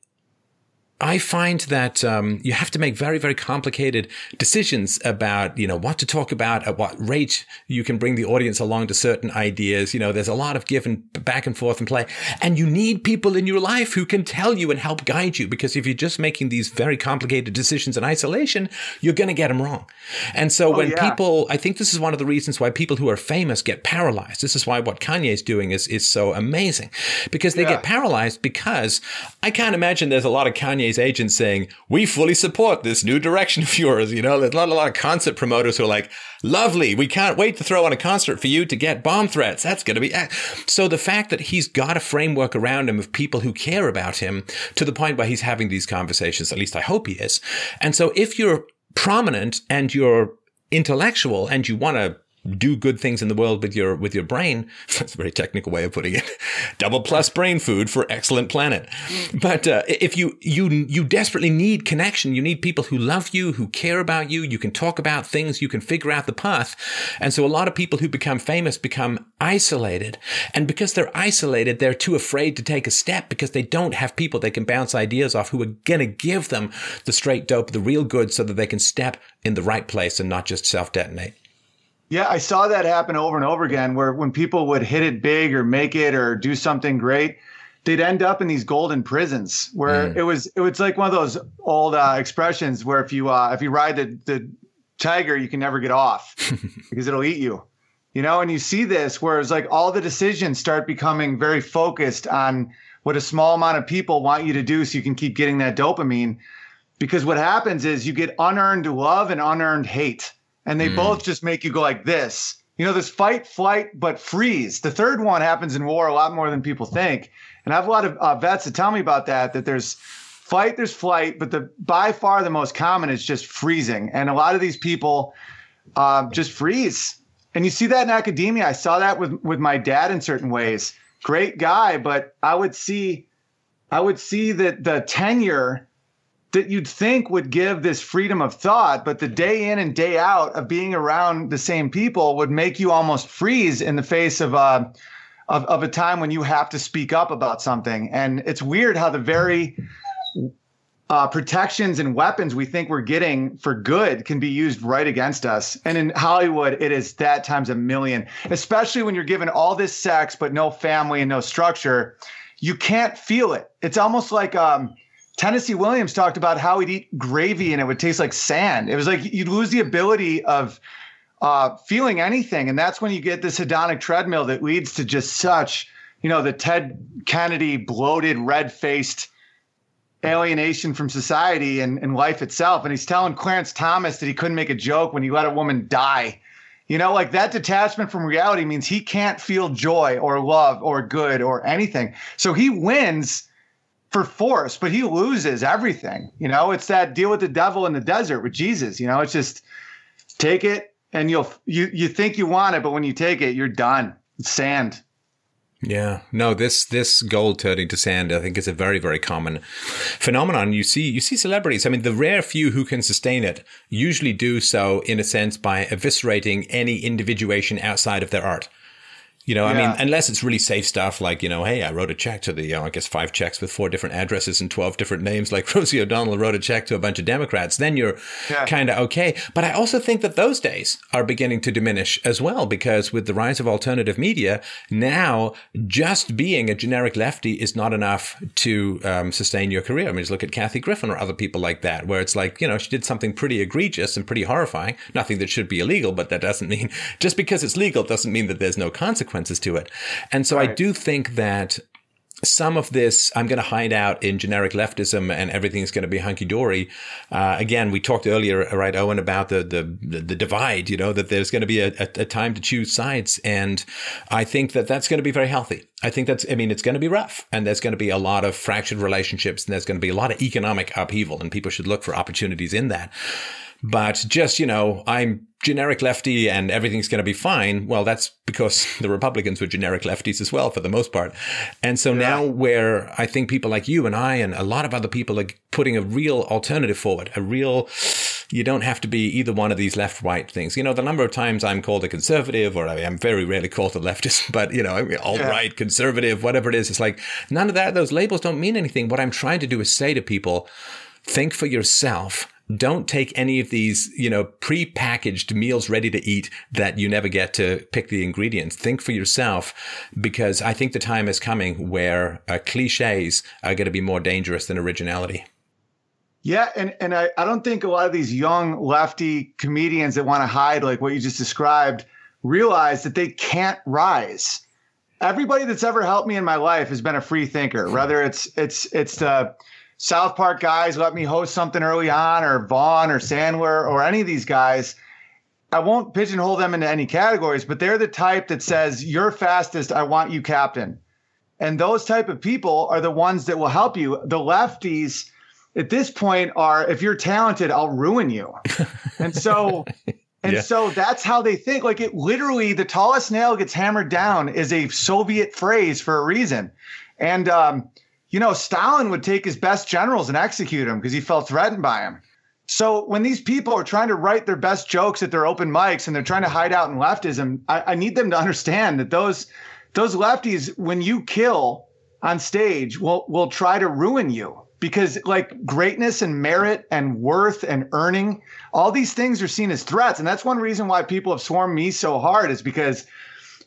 A: I find that um, you have to make very, very complicated decisions about, you know, what to talk about, at what rate you can bring the audience along to certain ideas. You know, there's a lot of give and back and forth and play. And you need people in your life who can tell you and help guide you. Because if you're just making these very complicated decisions in isolation, you're going to get them wrong. And so oh, when yeah. people, I think this is one of the reasons why people who are famous get paralyzed. This is why what Kanye is doing is, is so amazing because they yeah. get paralyzed because I can't imagine there's a lot of Kanye Kanye's agent saying, we fully support this new direction of yours. You know, there's not a lot of concert promoters who are like, lovely. We can't wait to throw on a concert for you to get bomb threats. That's going to be. So the fact that he's got a framework around him of people who care about him to the point where he's having these conversations, at least I hope he is. And so if you're prominent and you're intellectual and you want to do good things in the world with your with your brain. *laughs* That's a very technical way of putting it. *laughs* Double plus brain food for excellent planet. But uh, if you you you desperately need connection, you need people who love you, who care about you. You can talk about things. You can figure out the path. And so a lot of people who become famous become isolated, and because they're isolated, they're too afraid to take a step because they don't have people they can bounce ideas off who are gonna give them the straight dope, the real good, so that they can step in the right place and not just self detonate.
B: Yeah, I saw that happen over and over again where when people would hit it big or make it or do something great, they'd end up in these golden prisons where mm. it was it was like one of those old uh, expressions where if you uh, if you ride the, the tiger, you can never get off *laughs* because it'll eat you. You know, and you see this where it's like all the decisions start becoming very focused on what a small amount of people want you to do so you can keep getting that dopamine. Because what happens is you get unearned love and unearned hate and they mm. both just make you go like this. You know, this fight, flight, but freeze. The third one happens in war a lot more than people think. And I have a lot of uh, vets that tell me about that. That there's fight, there's flight, but the by far the most common is just freezing. And a lot of these people uh, just freeze. And you see that in academia. I saw that with with my dad in certain ways. Great guy, but I would see, I would see that the tenure that you'd think would give this freedom of thought, but the day in and day out of being around the same people would make you almost freeze in the face of a uh, of, of a time when you have to speak up about something. And it's weird how the very uh, protections and weapons we think we're getting for good can be used right against us. And in Hollywood, it is that times a million, especially when you're given all this sex, but no family and no structure. You can't feel it. It's almost like um, Tennessee Williams talked about how he'd eat gravy and it would taste like sand. It was like you'd lose the ability of uh, feeling anything. And that's when you get this hedonic treadmill that leads to just such, you know, the Ted Kennedy bloated, red faced alienation from society and, and life itself. And he's telling Clarence Thomas that he couldn't make a joke when he let a woman die. You know, like that detachment from reality means he can't feel joy or love or good or anything. So he wins for force, but he loses everything. You know, it's that deal with the devil in the desert with Jesus. You know, it's just take it and you'll you you think you want it, but when you take it, you're done. It's sand.
A: Yeah, no, this this gold turning to sand, I think, is a very very common phenomenon. You see, you see celebrities. I mean, the rare few who can sustain it usually do so in a sense by eviscerating any individuation outside of their art. You know, yeah. I mean, unless it's really safe stuff like, you know, hey, I wrote a check to the, you know, I guess five checks with four different addresses and 12 different names, like *laughs* Rosie O'Donnell wrote a check to a bunch of Democrats, then you're yeah. kind of okay. But I also think that those days are beginning to diminish as well, because with the rise of alternative media, now just being a generic lefty is not enough to um, sustain your career. I mean, just look at Kathy Griffin or other people like that, where it's like, you know, she did something pretty egregious and pretty horrifying. Nothing that should be illegal, but that doesn't mean, *laughs* just because it's legal doesn't mean that there's no consequence consequences to it. And so right. I do think that some of this I'm going to hide out in generic leftism and everything's going to be hunky dory. Uh, again, we talked earlier, right, Owen, about the, the, the divide, you know, that there's going to be a, a, a, time to choose sides. And I think that that's going to be very healthy. I think that's, I mean, it's going to be rough and there's going to be a lot of fractured relationships and there's going to be a lot of economic upheaval and people should look for opportunities in that. But just, you know, I'm generic lefty and everything's going to be fine. Well, that's because *laughs* the Republicans were generic lefties as well for the most part. And so yeah. now where I think people like you and I and a lot of other people are putting a real alternative forward, a real you don't have to be either one of these left right things. You know, the number of times I'm called a conservative, or I am very rarely called a leftist, *laughs* but you know, alt right, yeah. conservative, whatever it is, it's like none of that. Those labels don't mean anything. What I'm trying to do is say to people, think for yourself. Don't take any of these, you know, pre-packaged meals ready to eat that you never get to pick the ingredients. Think for yourself because I think the time is coming where uh, cliches are going to be more dangerous than originality.
B: Yeah, and and I, I don't think a lot of these young lefty comedians that want to hide like what you just described realize that they can't rise. Everybody that's ever helped me in my life has been a free thinker. Whether it's it's it's the South Park guys let me host something early on, or Vaughn or Sandler or any of these guys. I won't pigeonhole them into any categories, but they're the type that says, "You're fastest. I want you captain." And those type of people are the ones that will help you. The lefties at this point are if you're talented, I'll ruin you. *laughs* And so and yeah. so that's how they think. Like it literally the tallest nail gets hammered down is a Soviet phrase for a reason. And um, you know, Stalin would take his best generals and execute them because he felt threatened by them. So when these people are trying to write their best jokes at their open mics and they're trying to hide out in leftism, I, I need them to understand that those those lefties, when you kill on stage, will will try to ruin you because like greatness and merit and worth and earning all these things are seen as threats and that's one reason why people have swarmed me so hard is because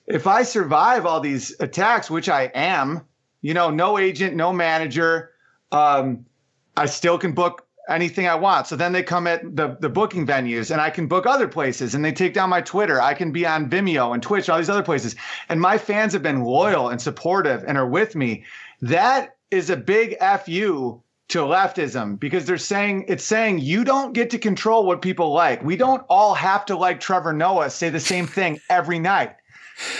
B: if i survive all these attacks which i am you know no agent no manager. Um, i still can book anything i want. So then they come at the, the booking venues and i can book other places and they take down my twitter. I can be on vimeo and twitch all these other places. And my fans have been loyal and supportive and are with me. That is a big fu to leftism because they're saying it's saying you don't get to control what people like. We don't all have to like Trevor Noah say the same thing every night.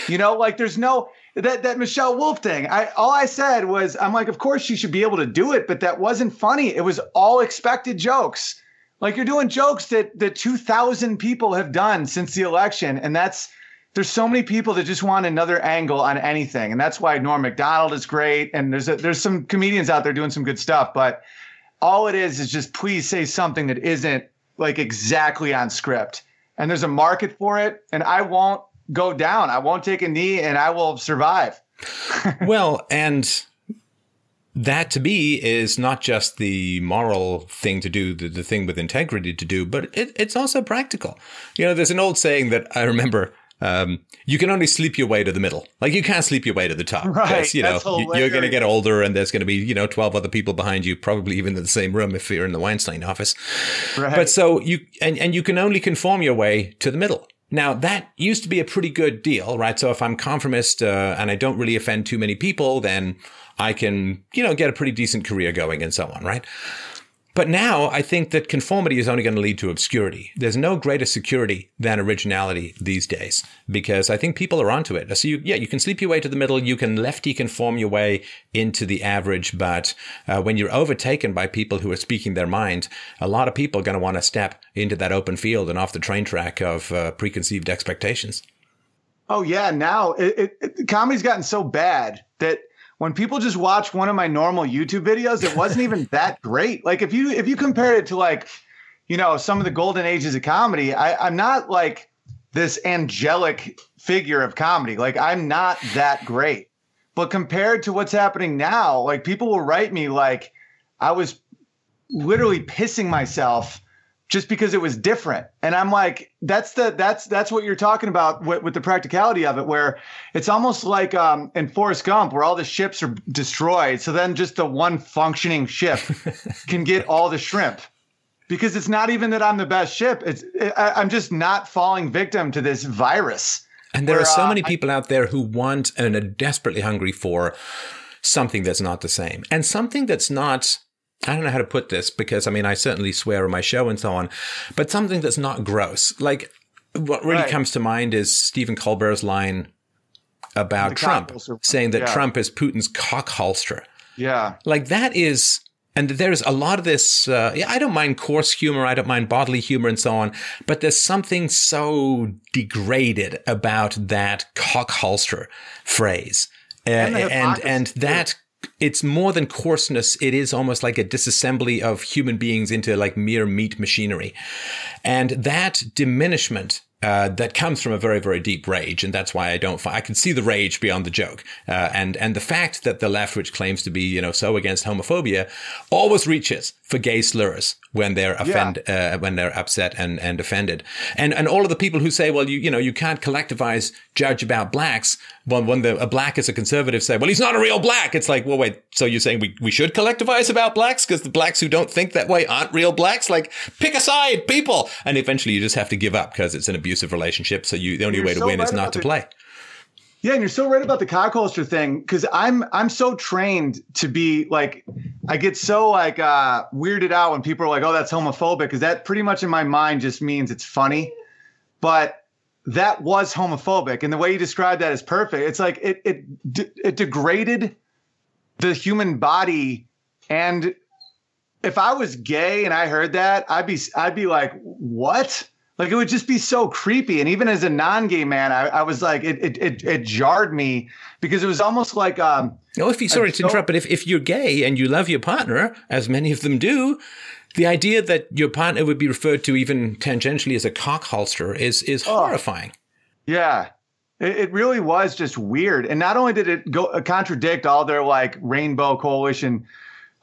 B: You know, like there's no that that Michelle Wolf thing. I all I said was I'm like, of course she should be able to do it, but that wasn't funny. It was all expected jokes. Like you're doing jokes that that 2,000 people have done since the election, and that's there's so many people that just want another angle on anything, and that's why Norm Macdonald is great. And there's a, there's some comedians out there doing some good stuff, but all it is is just please say something that isn't like exactly on script. And there's a market for it, and I won't go down. I won't take a knee, and I will survive. *laughs*
A: well, and that to me is not just the moral thing to do, the, the thing with integrity to do, but it, it's also practical. You know, there's an old saying that I remember um, you can only sleep your way to the middle. Like you can't sleep your way to the top.
B: Right.
A: You know, you're going to get older and there's going to be, you know, 12 other people behind you, probably even in the same room if you're in the Weinstein office. Right. But so you, and, and you can only conform your way to the middle. Now that used to be a pretty good deal, right? So if I'm conformist, uh, and I don't really offend too many people, then I can, you know, get a pretty decent career going and so on, right? But now I think that conformity is only going to lead to obscurity. There's no greater security than originality these days because I think people are onto it. So you, yeah, you can sleep your way to the middle. You can lefty conform your way into the average. But uh, when you're overtaken by people who are speaking their mind, a lot of people are going to want to step into that open field and off the train track of uh, preconceived expectations.
B: Oh yeah, now it, it, it, comedy's gotten so bad that when people just watch one of my normal YouTube videos, it wasn't even *laughs* that great. Like if you if you compare it to like, you know, some of the golden ages of comedy, I, I'm not like this angelic figure of comedy. Like I'm not that great. But compared to what's happening now, like people will write me like I was literally pissing myself just because it was different. And I'm like, that's the that's that's what you're talking about with, with the practicality of it, where it's almost like um, in Forrest Gump, where all the ships are destroyed. So then just the one functioning ship *laughs* can get all the shrimp. Because it's not even that I'm the best ship. It's I, I'm just not falling victim to this virus.
A: And there where, are so uh, many people I, out there who want and are desperately hungry for something that's not the same and something that's not I don't know how to put this because I mean, I certainly swear on my show and so on, but something that's not gross. Like what really right. comes to mind is Stephen Colbert's line about Trump saying that yeah. Trump is Putin's cock holster.
B: Yeah.
A: Like that is, and there's a lot of this. Uh, yeah, I don't mind coarse humor. I don't mind bodily humor and so on. But there's something so degraded about that cock holster phrase. Uh, and, and, and that it's more than coarseness. It is almost like a disassembly of human beings into like mere meat machinery. And that diminishment uh, that comes from a very, very deep rage, and that's why I don't. I can see the rage beyond the joke, uh, and and the fact that the left, which claims to be you know so against homophobia, always reaches for gay slurs when they're offend yeah. uh, when they're upset and and offended, and and all of the people who say, well, you you know you can't collectivize judge about blacks. When when the a black is a conservative say, well, he's not a real black. It's like, well, wait, so you're saying we we should collectivize about blacks because the blacks who don't think that way aren't real blacks? Like, pick a side, people, and eventually you just have to give up because it's an abusive relationship. So you the only you're way to so win right is not to play.
B: Yeah, and you're so right about the cock holster thing because I'm I'm so trained to be like I get so like uh, weirded out when people are like, "Oh, that's homophobic," because that pretty much in my mind just means it's funny. But that was homophobic, and the way you described that is perfect. It's like it it it degraded the human body, and if I was gay and I heard that, I'd be I'd be like, "What?" Like it would just be so creepy. And even as a non-gay man, I, I was like, it, it, it it jarred me because it was almost like um.
A: No, if you sorry to interrupt, but if if you're gay and you love your partner, as many of them do, the idea that your partner would be referred to even tangentially as a cock holster is is oh. horrifying.
B: Yeah, it, it really was just weird. And not only did it go uh, contradict all their like Rainbow Coalition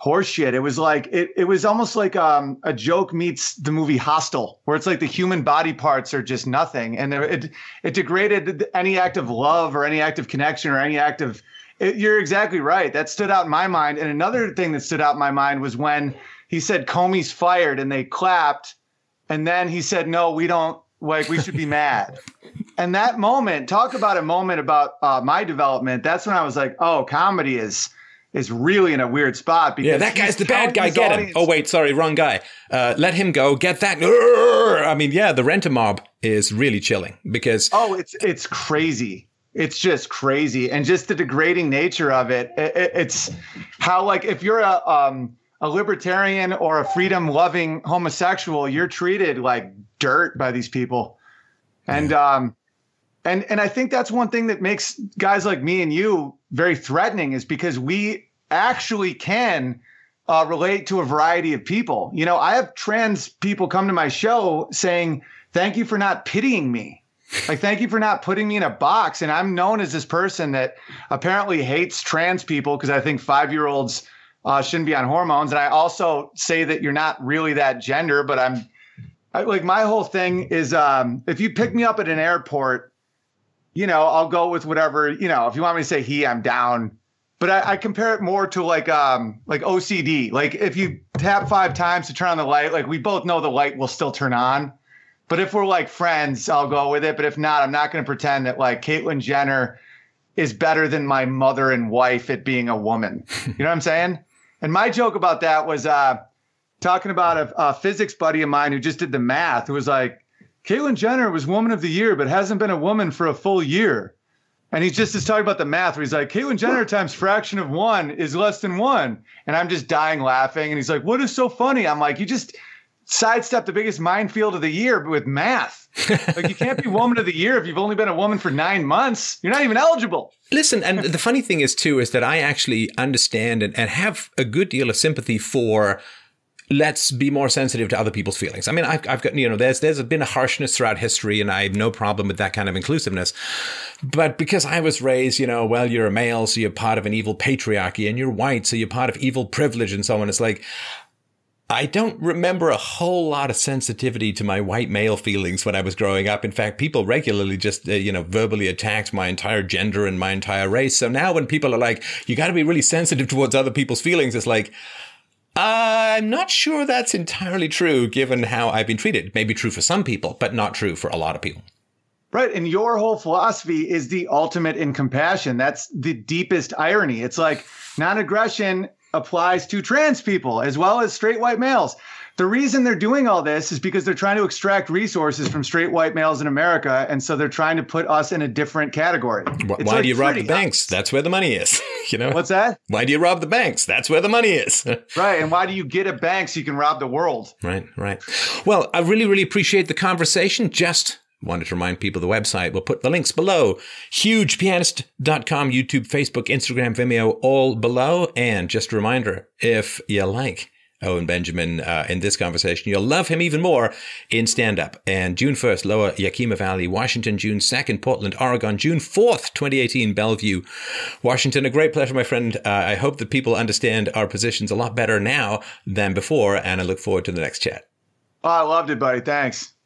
B: horseshit. It was like it, it was almost like um, a joke meets the movie Hostel, where it's like the human body parts are just nothing, and it it degraded any act of love or any act of connection or any act of. It, you're exactly right. That stood out in my mind. And another thing that stood out in my mind was when he said Comey's fired, and they clapped, and then he said, "No, we don't." Like we should be *laughs* mad. And that moment, talk about a moment about uh, my development. That's when I was like, "Oh, comedy is." is really in a weird spot because
A: yeah, that guy's the bad guy. Get audience. him. Oh wait, sorry, wrong guy. Uh, let him go. Get that. I mean, yeah, the rent a mob is really chilling because
B: oh, it's it's crazy. It's just crazy, and just the degrading nature of it. it, it it's how like if you're a um a libertarian or a freedom loving homosexual, you're treated like dirt by these people, and yeah. um. And and I think that's one thing that makes guys like me and you very threatening is because we actually can uh, relate to a variety of people. You know, I have trans people come to my show saying, "Thank you for not pitying me." Like, thank you for not putting me in a box. And I'm known as this person that apparently hates trans people because I think five year olds uh, shouldn't be on hormones. And I also say that you're not really that gender, but I'm I, like, my whole thing is um, if you pick me up at an airport you know, I'll go with whatever, you know, if you want me to say he, I'm down. But I, I compare it more to like um like OCD. Like if you tap five times to turn on the light, like we both know the light will still turn on. But if we're like friends, I'll go with it. But if not, I'm not going to pretend that like Caitlyn Jenner is better than my mother and wife at being a woman. You know what I'm saying? And my joke about that was uh, talking about a, a, physics buddy of mine who just did the math, who was like, Caitlyn Jenner was woman of the year, but hasn't been a woman for a full year. And he's just is talking about the math where he's like, Caitlyn Jenner times fraction of one is less than one. And I'm just dying laughing. And he's like, What is so funny? I'm like, You just sidestepped the biggest minefield of the year with math. like you can't be *laughs* woman of the year if you've only been a woman for nine months. You're not even eligible.
A: Listen, and *laughs* the funny thing is too, is that I actually understand and, and have a good deal of sympathy for let's be more sensitive to other people's feelings. I mean, I've, I've got, you know, there's, there's been a harshness throughout history and I have no problem with that kind of inclusiveness. But because I was raised, you know, well, you're a male, so you're part of an evil patriarchy and you're white, so you're part of evil privilege and so on. It's like, I don't remember a whole lot of sensitivity to my white male feelings when I was growing up. In fact, people regularly just, uh, you know, verbally attacked my entire gender and my entire race. So now when people are like, you got to be really sensitive towards other people's feelings, it's like, I'm not sure that's entirely true given how I've been treated. It may be true for some people, but not true for a lot of people.
B: Right. And your whole philosophy is the ultimate in compassion. That's the deepest irony. It's like non aggression applies to trans people as well as straight white males. The reason they're doing all this is because they're trying to extract resources from straight white males in America. And so they're trying to put us in a different category.
A: Why, like do you rob the banks? That's where the money is. *laughs* you know?
B: What's that?
A: Why do you rob the banks? That's where the money is. *laughs*
B: right. And why do you get a bank so you can rob the world?
A: Right, right. Well, I really, really appreciate the conversation. Just wanted to remind people the website. We'll put the links below. Hugepianist.com, YouTube, Facebook, Instagram, Vimeo, all below. And just a reminder, if you like Owen Benjamin uh, in this conversation. You'll love him even more in stand up. And June 1st, Lower Yakima Valley, Washington. June 2nd, Portland, Oregon. June 4th, 2018, Bellevue, Washington. A great pleasure, my friend. Uh, I hope that people understand our positions a lot better now than before. And I look forward to the next chat.
B: Oh, I loved it, buddy. Thanks.